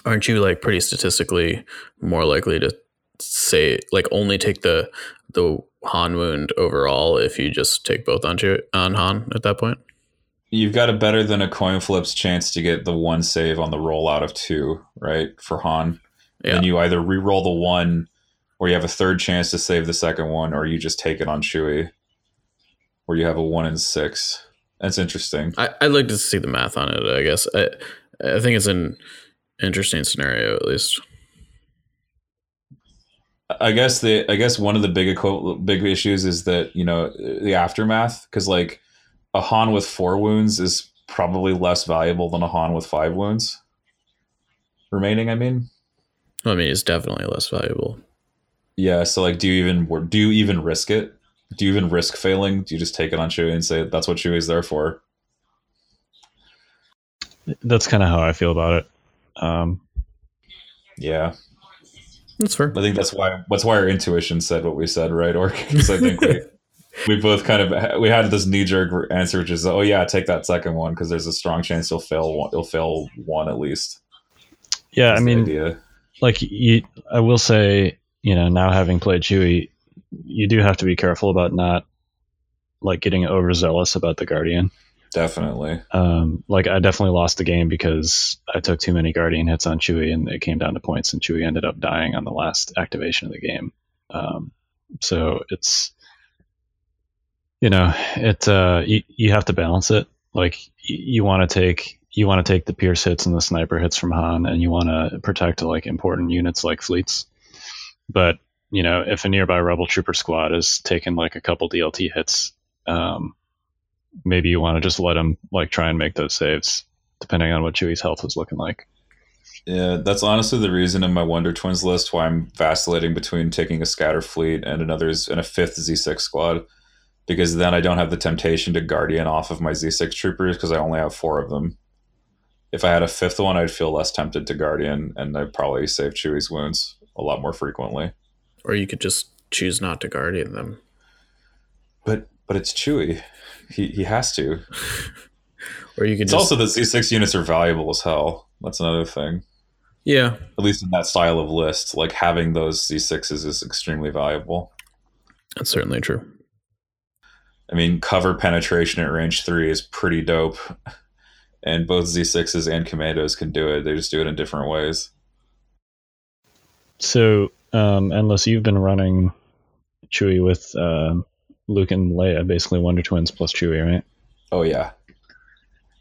aren't you like pretty statistically more likely to say like only take the the Han wound overall if you just take both onto on Han at that point? You've got a better than a coin flip's chance to get the one save on the roll out of two, right? For Han. Yeah. And you either re-roll the one or you have a third chance to save the second one, or you just take it on Chewie. Where you have a one in six. That's interesting. I, I'd like to see the math on it. I guess I I think it's an interesting scenario at least. I guess the I guess one of the big big issues is that you know the aftermath because like a Han with four wounds is probably less valuable than a Han with five wounds remaining. I mean, I mean, it's definitely less valuable. yeah. So like, do you even do you even risk it? Do you even risk failing? Do you just take it on Chewie and say that's what Chewie's there for? That's kind of how I feel about it. Um, Yeah, That's fair. I think that's why that's why our intuition said what we said, right? Or because [LAUGHS] I think we we both kind of we had this knee jerk answer, which is oh yeah, take that second one because there's a strong chance you'll fail one, you'll fail one at least. yeah, I That's the mean, idea. like you, I will say, you know, now having played Chewie, you do have to be careful about not like getting overzealous about the Guardian. definitely. Um, like I definitely lost the game because I took too many Guardian hits on Chewie, and it came down to points, and Chewie ended up dying on the last activation of the game. Um, so it's, you know, it uh, you, you have to balance it. Like you want to take you want to take the Pierce hits and the sniper hits from Han, and you want to protect like important units like fleets. But you know, if a nearby Rebel Trooper squad is taking like a couple DLT hits, um, maybe you want to just let them like try and make those saves, depending on what Chewie's health is looking like. Yeah, that's honestly the reason in my Wonder Twins list why I'm vacillating between taking a scatter fleet and another and a fifth Z6 squad, because then I don't have the temptation to Guardian off of my Z6 troopers because I only have four of them. If I had a fifth one, I'd feel less tempted to Guardian, and I'd probably save Chewie's wounds a lot more frequently. Or you could just choose not to guardian them. But but it's Chewie, he he has to. [LAUGHS] Or you could It's just also the Z6 units are valuable as hell. That's another thing. yeah. At least in that style of list, like having those Z6s is extremely valuable. That's certainly true. I mean, cover penetration at range three is pretty dope. And both Z6s and Commandos can do it. They just do it in different ways. So, um, unless you've been running Chewie with uh, Luke and Leia, basically Wonder Twins plus Chewie, right? Oh, yeah.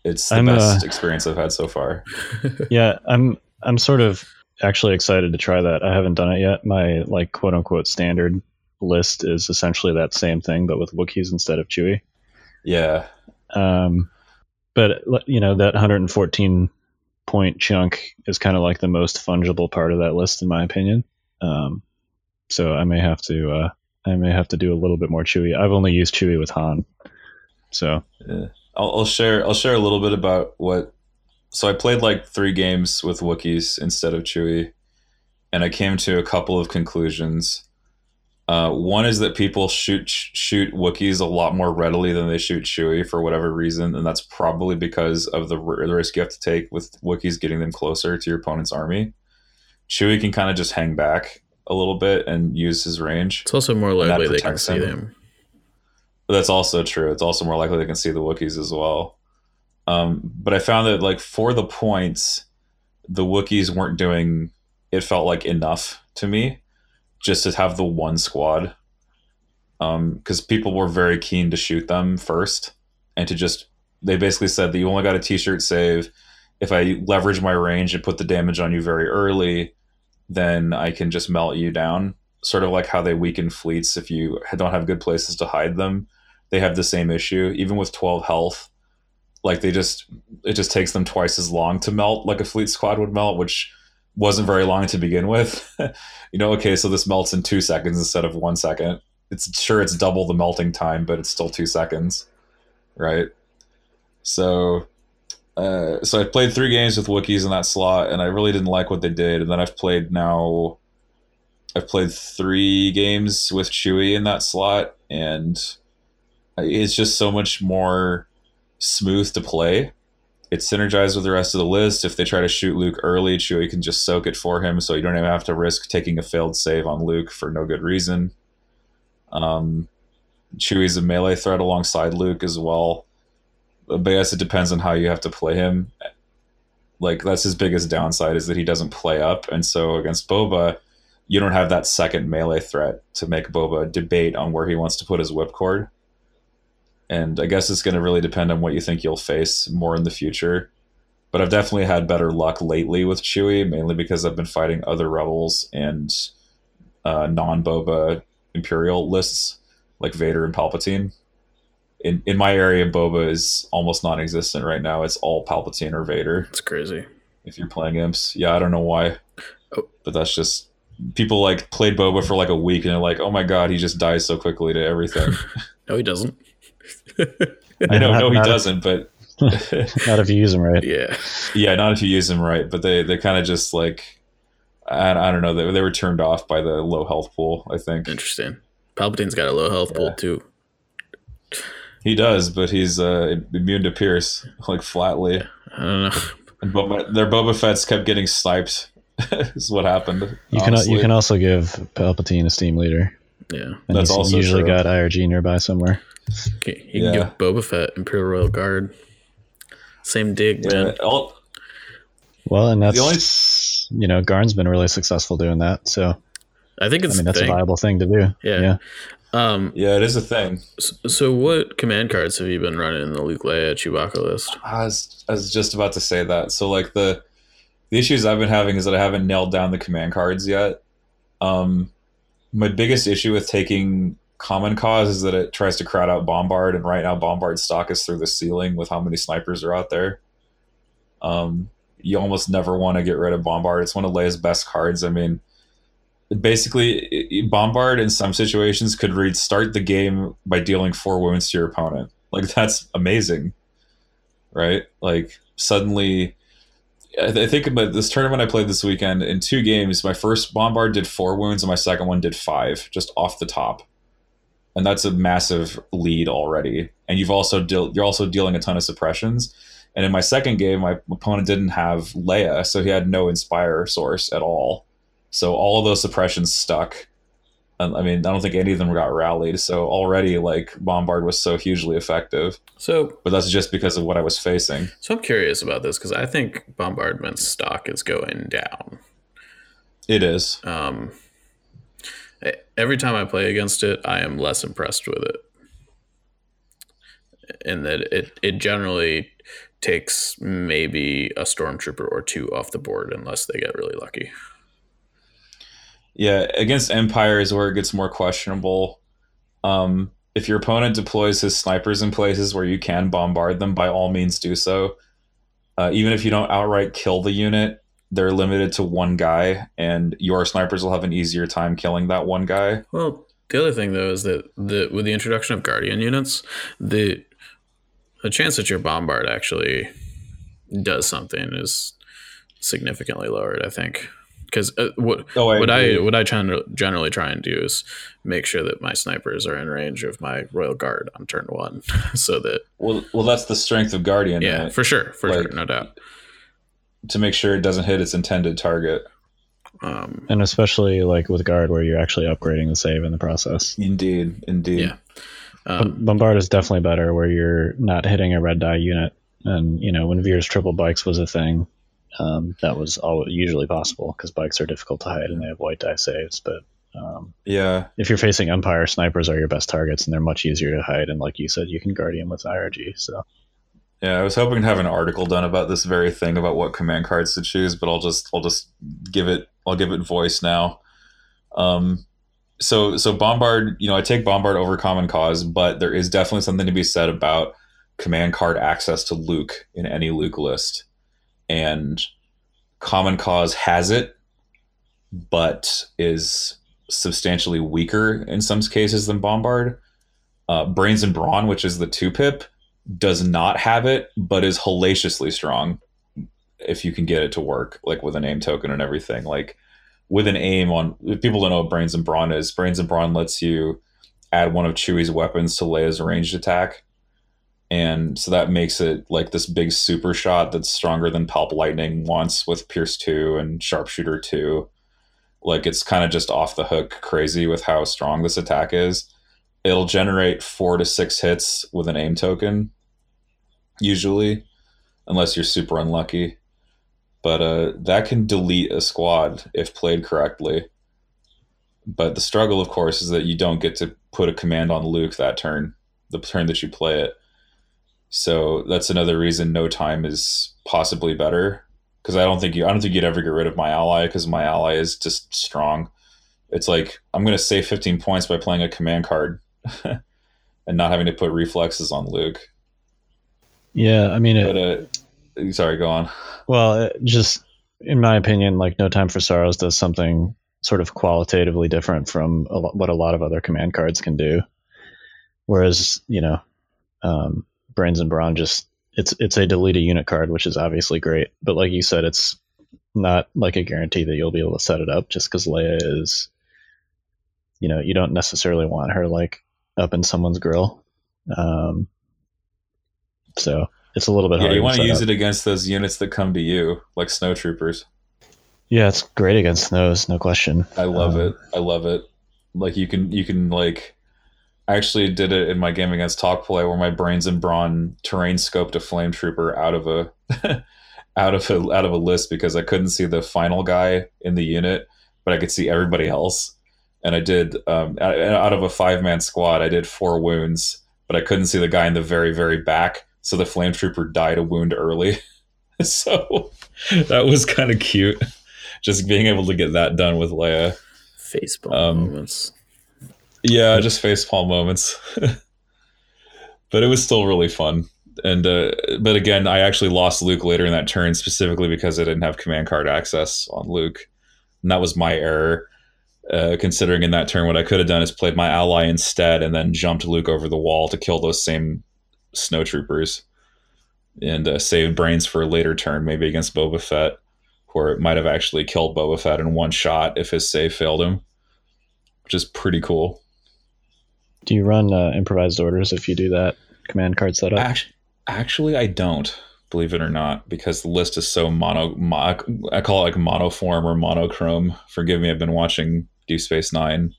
It's the I'm, best uh, experience I've had so far. [LAUGHS] yeah, I'm I'm sort of actually excited to try that. I haven't done it yet. My like quote unquote standard list is essentially that same thing, but with Wookiees instead of Chewie. Yeah. Um, but you know that 114 point chunk is kind of like the most fungible part of that list, in my opinion. Um, so I may have to uh, I may have to do a little bit more Chewie. I've only used Chewie with Han, so yeah. I'll, I'll share. I'll share a little bit about what. So I played like three games with Wookiees instead of Chewie, and I came to a couple of conclusions. Uh, one is that people shoot shoot Wookiees a lot more readily than they shoot Chewie for whatever reason, and that's probably because of the, r- the risk you have to take with Wookiees getting them closer to your opponent's army. Chewie can kind of just hang back a little bit and use his range. It's also more likely they can see them. them. But that's also true. It's also more likely they can see the Wookiees as well. Um, but I found that like for the points, the Wookiees weren't doing it felt like enough to me just to have the one squad. Um, because people were very keen to shoot them first and to just they basically said that you only got a t-shirt save. If i leverage my range and put the damage on you very early then i can just melt you down. Sort of like how they weaken fleets if you don't have good places to hide them. They have the same issue. Even with 12 health like they just it just takes them twice as long to melt like a fleet squad would melt which wasn't very long to begin with [LAUGHS] you know okay so this melts in two seconds instead of one second it's sure it's double the melting time but it's still two seconds right so uh, so I played three games with Wookiees in that slot, and I really didn't like what they did. And then I've played now, I've played three games with Chewie in that slot, and it's just so much more smooth to play. It's synergized with the rest of the list. If they try to shoot Luke early, Chewie can just soak it for him, so you don't even have to risk taking a failed save on Luke for no good reason. Um, Chewie's a melee threat alongside Luke as well. But I guess it depends on how you have to play him. Like that's his biggest downside is that he doesn't play up, and so against Boba, you don't have that second melee threat to make Boba debate on where he wants to put his whipcord. And I guess it's going to really depend on what you think you'll face more in the future. But I've definitely had better luck lately with Chewie, mainly because I've been fighting other rebels and uh, non Boba Imperial lists like Vader and Palpatine. In in my area, Boba is almost non-existent right now. It's all Palpatine or Vader. It's crazy. If you're playing imps, yeah, I don't know why, Oh. but that's just people like played Boba for like a week and they're like, oh my god, he just dies so quickly to everything. [LAUGHS] No, he doesn't. I know, Not- no, he doesn't, but [LAUGHS] Not if you use them right. yeah. yeah, not if you use him right. But they they kind of just like I, I don't know. They, they were turned off by the low health pool. I think Interesting. Palpatine's got a low health pool too. he does, but he's uh, immune to Pierce like flatly. I don't know. [LAUGHS] And Boba, their Boba Fett's kept getting sniped. [LAUGHS] is what happened. You can you can also give Palpatine a steam leader. Yeah. And That's he's also usually true. got IRG nearby somewhere. Okay, You Yeah. can give Boba Fett Imperial Royal Guard. Same dig, Yeah, man. all- Well, and that's The only- you know Garn's been really successful doing that. So I think I it's mean the that's thing. a viable thing to do. Yeah. yeah. Um, yeah, it is a thing. s- so what command cards have you been running in the Luke Leia Chewbacca list? I was, I was just about to say that. So like the the issues I've been having is that I haven't nailed down the command cards yet. Um, my biggest issue with taking common cause is that it tries to crowd out bombard, and right now bombard stock is through the ceiling with how many snipers are out there. Um, you almost never want to get rid of bombard. It's one of Leia's best cards. I mean, basically, bombard in some situations could read start the game by dealing four wounds to your opponent. Like [LAUGHS] that's amazing right? Like suddenly, I, th- I think about this tournament I played this weekend. In two games, my first bombard did four wounds, and my second one did five, just off the top, and that's a massive lead already. And you've also deal you're also dealing a ton of suppressions. And in my second game, my opponent didn't have Leia, so he had no inspire source at all. So all of those suppressions stuck. I mean, I don't think any of them got rallied. So already, like Bombard was so hugely effective So, but that's just because of what I was facing. so I'm curious about this because I think bombardment stock is going down. It is. Um, every time I play against it, I am less impressed with it. In that it it generally takes maybe a stormtrooper or two off the board unless they get really lucky. Yeah, against Empire is where it gets more questionable. Um, if your opponent deploys his snipers in places where you can bombard them, by all means do so. Uh, even if you don't outright kill the unit, they're limited to one guy, and your snipers will have an easier time killing that one guy. Well, the other thing though is that the with the introduction of guardian units, the the chance that your bombard actually does something is significantly lowered. I think because uh, what Oh, I what I what I generally try and do is make sure that my snipers are in range of my royal guard on turn one, [LAUGHS] so that Well, well, that's the strength of Guardian. yeah, right? for sure, for Like- sure, no doubt. To make sure it doesn't hit its intended target. Um, And especially like with guard, where you're actually upgrading the save in the process. Indeed, indeed. Yeah. But um, Bombard is definitely better, where you're not hitting a red die unit. And you know when Veer's triple bikes was a thing, um, that was all usually possible because bikes are difficult to hide and they have white die saves. But um, yeah. if you're facing Empire, snipers are your best targets, and they're much easier to hide. And like you said, you can guardian with IRG. So Yeah, I was hoping to have an article done about this very thing about what command cards to choose, but I'll just I'll just give it I'll give it voice now. Um, so so bombard, you know, I take bombard over common cause, but there is definitely something to be said about command card access to Luke in any Luke list, and common cause has it, but is substantially weaker in some cases than bombard. Uh, brains and brawn, which is the two pip, does not have it, but is hellaciously strong if you can get it to work, like with an aim token and everything. Like with an aim on, people don't know what Brains and Brawn is, Brains and Brawn lets you add one of Chewie's weapons to Leia's ranged attack. And so that makes it like this big super shot that's stronger than Palp Lightning once with Pierce 2 and Sharpshooter 2. Like it's kind of just off the hook crazy with how strong this attack is. It'll generate four to six hits with an aim token, usually, unless you're super unlucky. But uh, that can delete a squad if played correctly. But the struggle, of course, is that you don't get to put a command on Luke that turn, the turn that you play it. So that's another reason no time is possibly better because I don't think you I don't think you'd ever get rid of my ally because my ally is just strong. It's like I'm going to save 15 points by playing a command card [LAUGHS] and not having to put reflexes on Luke. Yeah, I mean, but uh, sorry, go on. Well, just in my opinion, like No Time for Sorrows does something sort of qualitatively different from a what a lot of other command cards can do. Whereas, you know, um, Brains and Brawn just it's it's a delete a unit card, which is obviously great. But like you said, it's not like a guarantee that you'll be able to set it up just because Leia is, you know, you don't necessarily want her like up in someone's grill. Um, so it's a little bit Yeah, you want to use up. it against those units that come to you, like snowtroopers. Yeah, it's great against snows, no question. I love Um, it. I love it. Like you can you can like I actually did it in my game against Talk Play where my brains and brawn terrain scoped a flame trooper out of a [LAUGHS] out of a out of a list because I couldn't see the final guy in the unit, but I could see everybody else. And I did um, out out of a five man squad, I did four wounds, but I couldn't see the guy in the very very back. So the flame trooper died a wound early. [LAUGHS] so that was kind of cute. Just being able to get that done with Leia. Facepalm Um, moments. Yeah, just facepalm moments. [LAUGHS] but it was still really fun. And uh, but again, I actually lost Luke later in that turn specifically because I didn't have command card access on Luke, and that was my error. Uh, considering in that turn, what I could have done is played my ally instead, and then jumped Luke over the wall to kill those same snowtroopers, and uh, saved brains for a later turn, maybe against Boba Fett, where it might have actually killed Boba Fett in one shot if his save failed him, which is pretty cool. Do you run uh, improvised orders if you do that command card setup? Actually, actually, I don't believe it or not because the list is so mono. Mo- I call it like monoform or monochrome. Forgive me, I've been watching Deep Space Nine,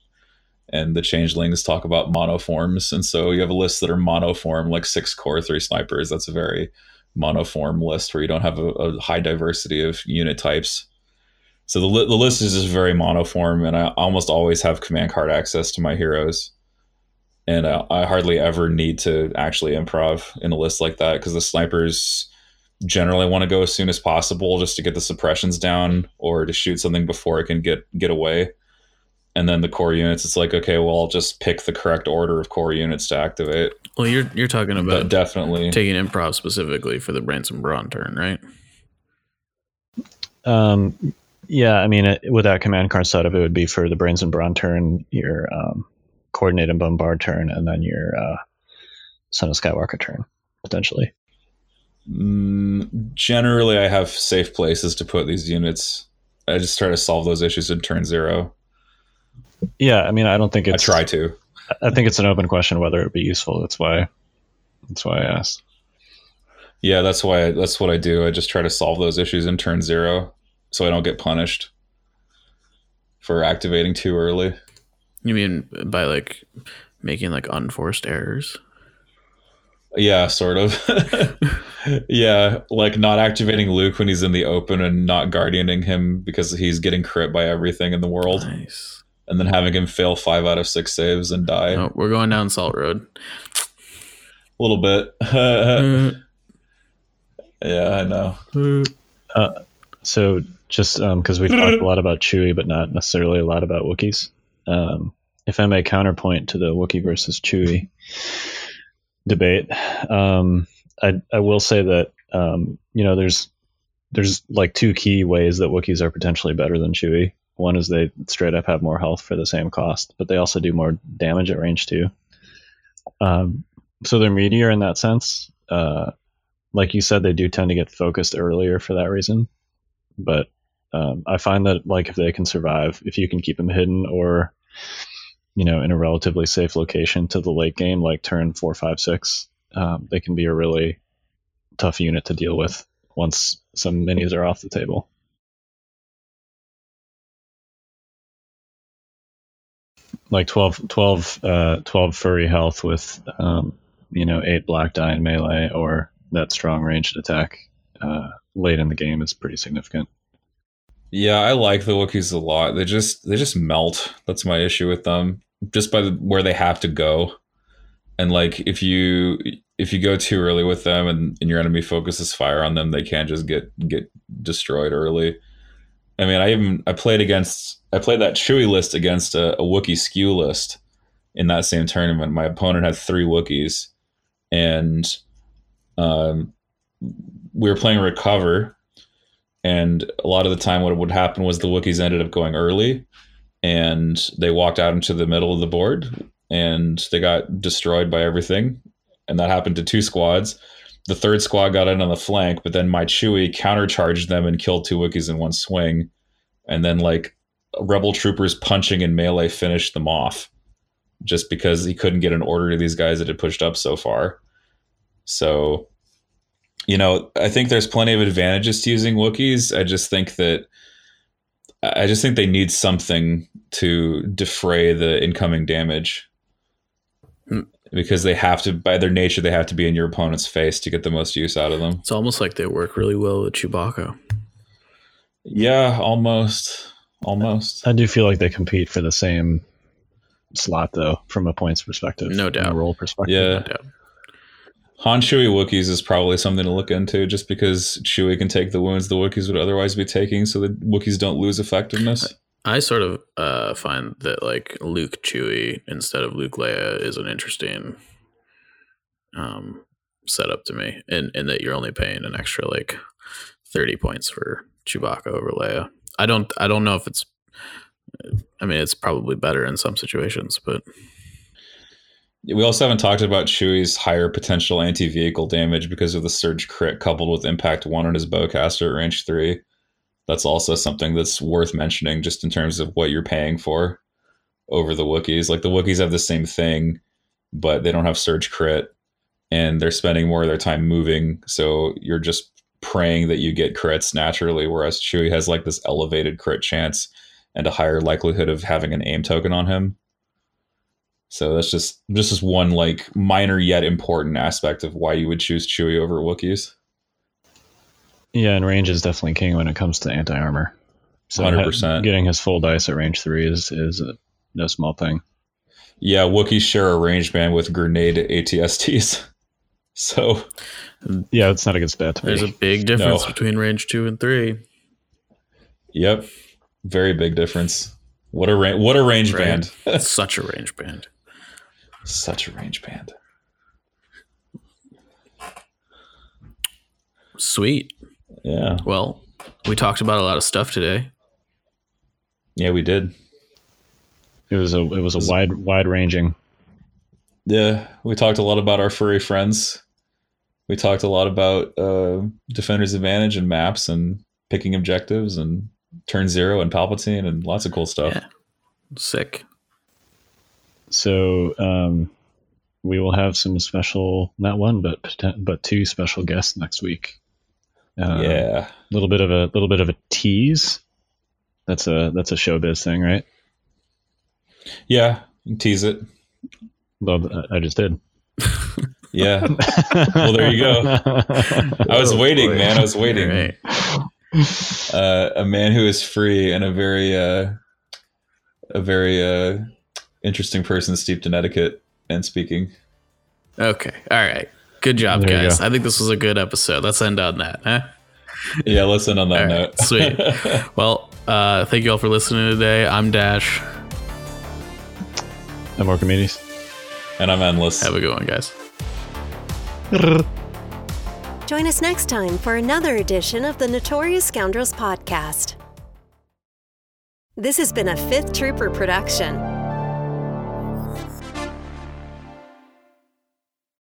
and the changelings talk about monoforms, and so you have a list that are monoform, like six core, three snipers. That's a very monoform list where you don't have a, a high diversity of unit types. So the li- the list is just very monoform, and I almost always have command card access to my heroes and uh, I hardly ever need to actually improv in a list like that because the snipers generally want to go as soon as possible just to get the suppressions down or to shoot something before it can get get away. And then the core units, it's like okay, well, I'll just pick the correct order of core units to activate. Well, you're you're talking But about definitely, taking improv specifically for the Branson Braun turn, right? Um, yeah, I mean, it, with that command card setup, it would be for the Brains and Brawn turn, your um, Coordinate and Bombard turn, and then your uh, Son of Skywalker turn, potentially. mm, generally, I have safe places to put these units. I just try to solve those issues in turn zero. Yeah, I mean, I don't think it's. I try to. I think it's an open question whether it would be useful. That's why. That's why I asked. Yeah, that's why I, that's what I do. I just try to solve those issues in turn zero, so I don't get punished for activating too early. You mean by like making like unforced errors? Yeah, sort of. [LAUGHS] yeah, like not activating Luke when he's in the open and not guardianing him because he's getting crit by everything in the world, Nice. And then having him fail five out of six saves and die Oh, we're going down Salt Road. a little bit. [LAUGHS] Yeah, I know. uh, So just because we talked a lot about Chewie, but not necessarily a lot about Wookiees. Um, if I may counterpoint to the Wookiee versus Chewie debate, um, I, I will say that um, you know there's there's like two key ways that Wookiees are potentially better than Chewie. One is they straight up have more health for the same cost, but they also do more damage at range too. Um, so they're meatier in that sense. uh, like you said, they do tend to get focused earlier for that reason. But um, I find that like if they can survive, if you can keep them hidden or you know in a relatively safe location to the late game, like turn four, five, six, um, they can be a really tough unit to deal with once some minis are off the table. Like 12, 12, uh, 12 furry health with, um, you know, 8 black die in melee or that strong ranged attack uh, late in the game is pretty significant. Yeah, I like the Wookiees a lot. They just they just melt. That's my issue with them. Just by the, where they have to go. And like if you if you go too early with them and, and your enemy focuses fire on them, they can't just get get destroyed early. I mean, I even I played against I played that Chewie list against a, a Wookiee skew list in that same tournament. My opponent had three Wookiees, and um, we were playing recover, and a lot of the time, what would happen was the Wookiees ended up going early, and they walked out into the middle of the board, and they got destroyed by everything, and that happened to two squads. The third squad got in on the flank, but then my Chewie countercharged them and killed two Wookiees in one swing, and then like rebel troopers punching and melee finished them off just because he couldn't get an order to these guys that had pushed up so far. So, you know, I think there's plenty of advantages to using Wookiees. I just think that I just think they need something to defray the incoming damage. Hmm. Because they have to, by their nature, they have to be in your opponent's face to get the most use out of them. It's almost like they work really well with Chewbacca. Yeah, almost, almost. I do feel like they compete for the same slot, though, from a points perspective. No from doubt. a role perspective. Yeah. No doubt. Han Chewie Wookiees is probably something to look into just because Chewie can take the wounds the Wookiees would otherwise be taking so the Wookiees don't lose effectiveness. I sort of uh, find that like Luke Chewie instead of Luke Leia is an interesting um, setup to me, and and that you're only paying an extra like thirty points for Chewbacca over Leia. I don't I don't know if it's. I mean, it's probably better in some situations, but We also haven't talked about Chewie's higher potential anti vehicle damage because of the surge crit coupled with impact one on his bowcaster at range three. That's also something that's worth mentioning just in terms of what you're paying for over the Wookiees. Like the Wookiees have the same thing, but they don't have surge crit and they're spending more of their time moving. So you're just praying that you get crits naturally, whereas Chewie has like this elevated crit chance and a higher likelihood of having an aim token on him. So that's just just this one like minor yet important aspect of why you would choose Chewie over Wookiees. Yeah, and range is definitely king when it comes to anti armor. So 100%. getting his full dice at range three is is a, no small thing. Yeah, Wookiees share a range band with grenade ATSTs. [LAUGHS] So Yeah, it's not a good stat to there's a big difference No. between range two and three. yep, very big difference. What a ra- what a range Right. band. [LAUGHS] Such a range band. Such a range band. Sweet. Yeah, Well, we talked about a lot of stuff today. yeah, we did. It was a it was a wide wide ranging. Yeah, we talked a lot about our furry friends. We talked a lot about uh, Defender's Advantage and maps and picking objectives and Turn Zero and Palpatine and lots of cool stuff. Yeah. Sick. So um, we will have some special, not one but but two special guests next week. Uh, yeah. little bit of a little bit of a tease. That's a that's a showbiz thing, right? Yeah, tease it. Well, I just did. [LAUGHS] Yeah. Well, there you go. I was Oh, waiting, boy. man. I was waiting. All right. Uh, a man who is free and a very, uh, a very uh, interesting person steeped in etiquette and speaking. Okay. All right. Good job, There guys. go. I think this was a good episode. Let's end on that. Huh? Yeah, let's end on that All note. sweet. [LAUGHS] Well, uh, thank you all for listening today. I'm Dashz. I'm Orkimedes. and I'm endless. Have a good one, guys. Join us next time for another edition of the Notorious Scoundrels podcast. This has been a Fifth Trooper production.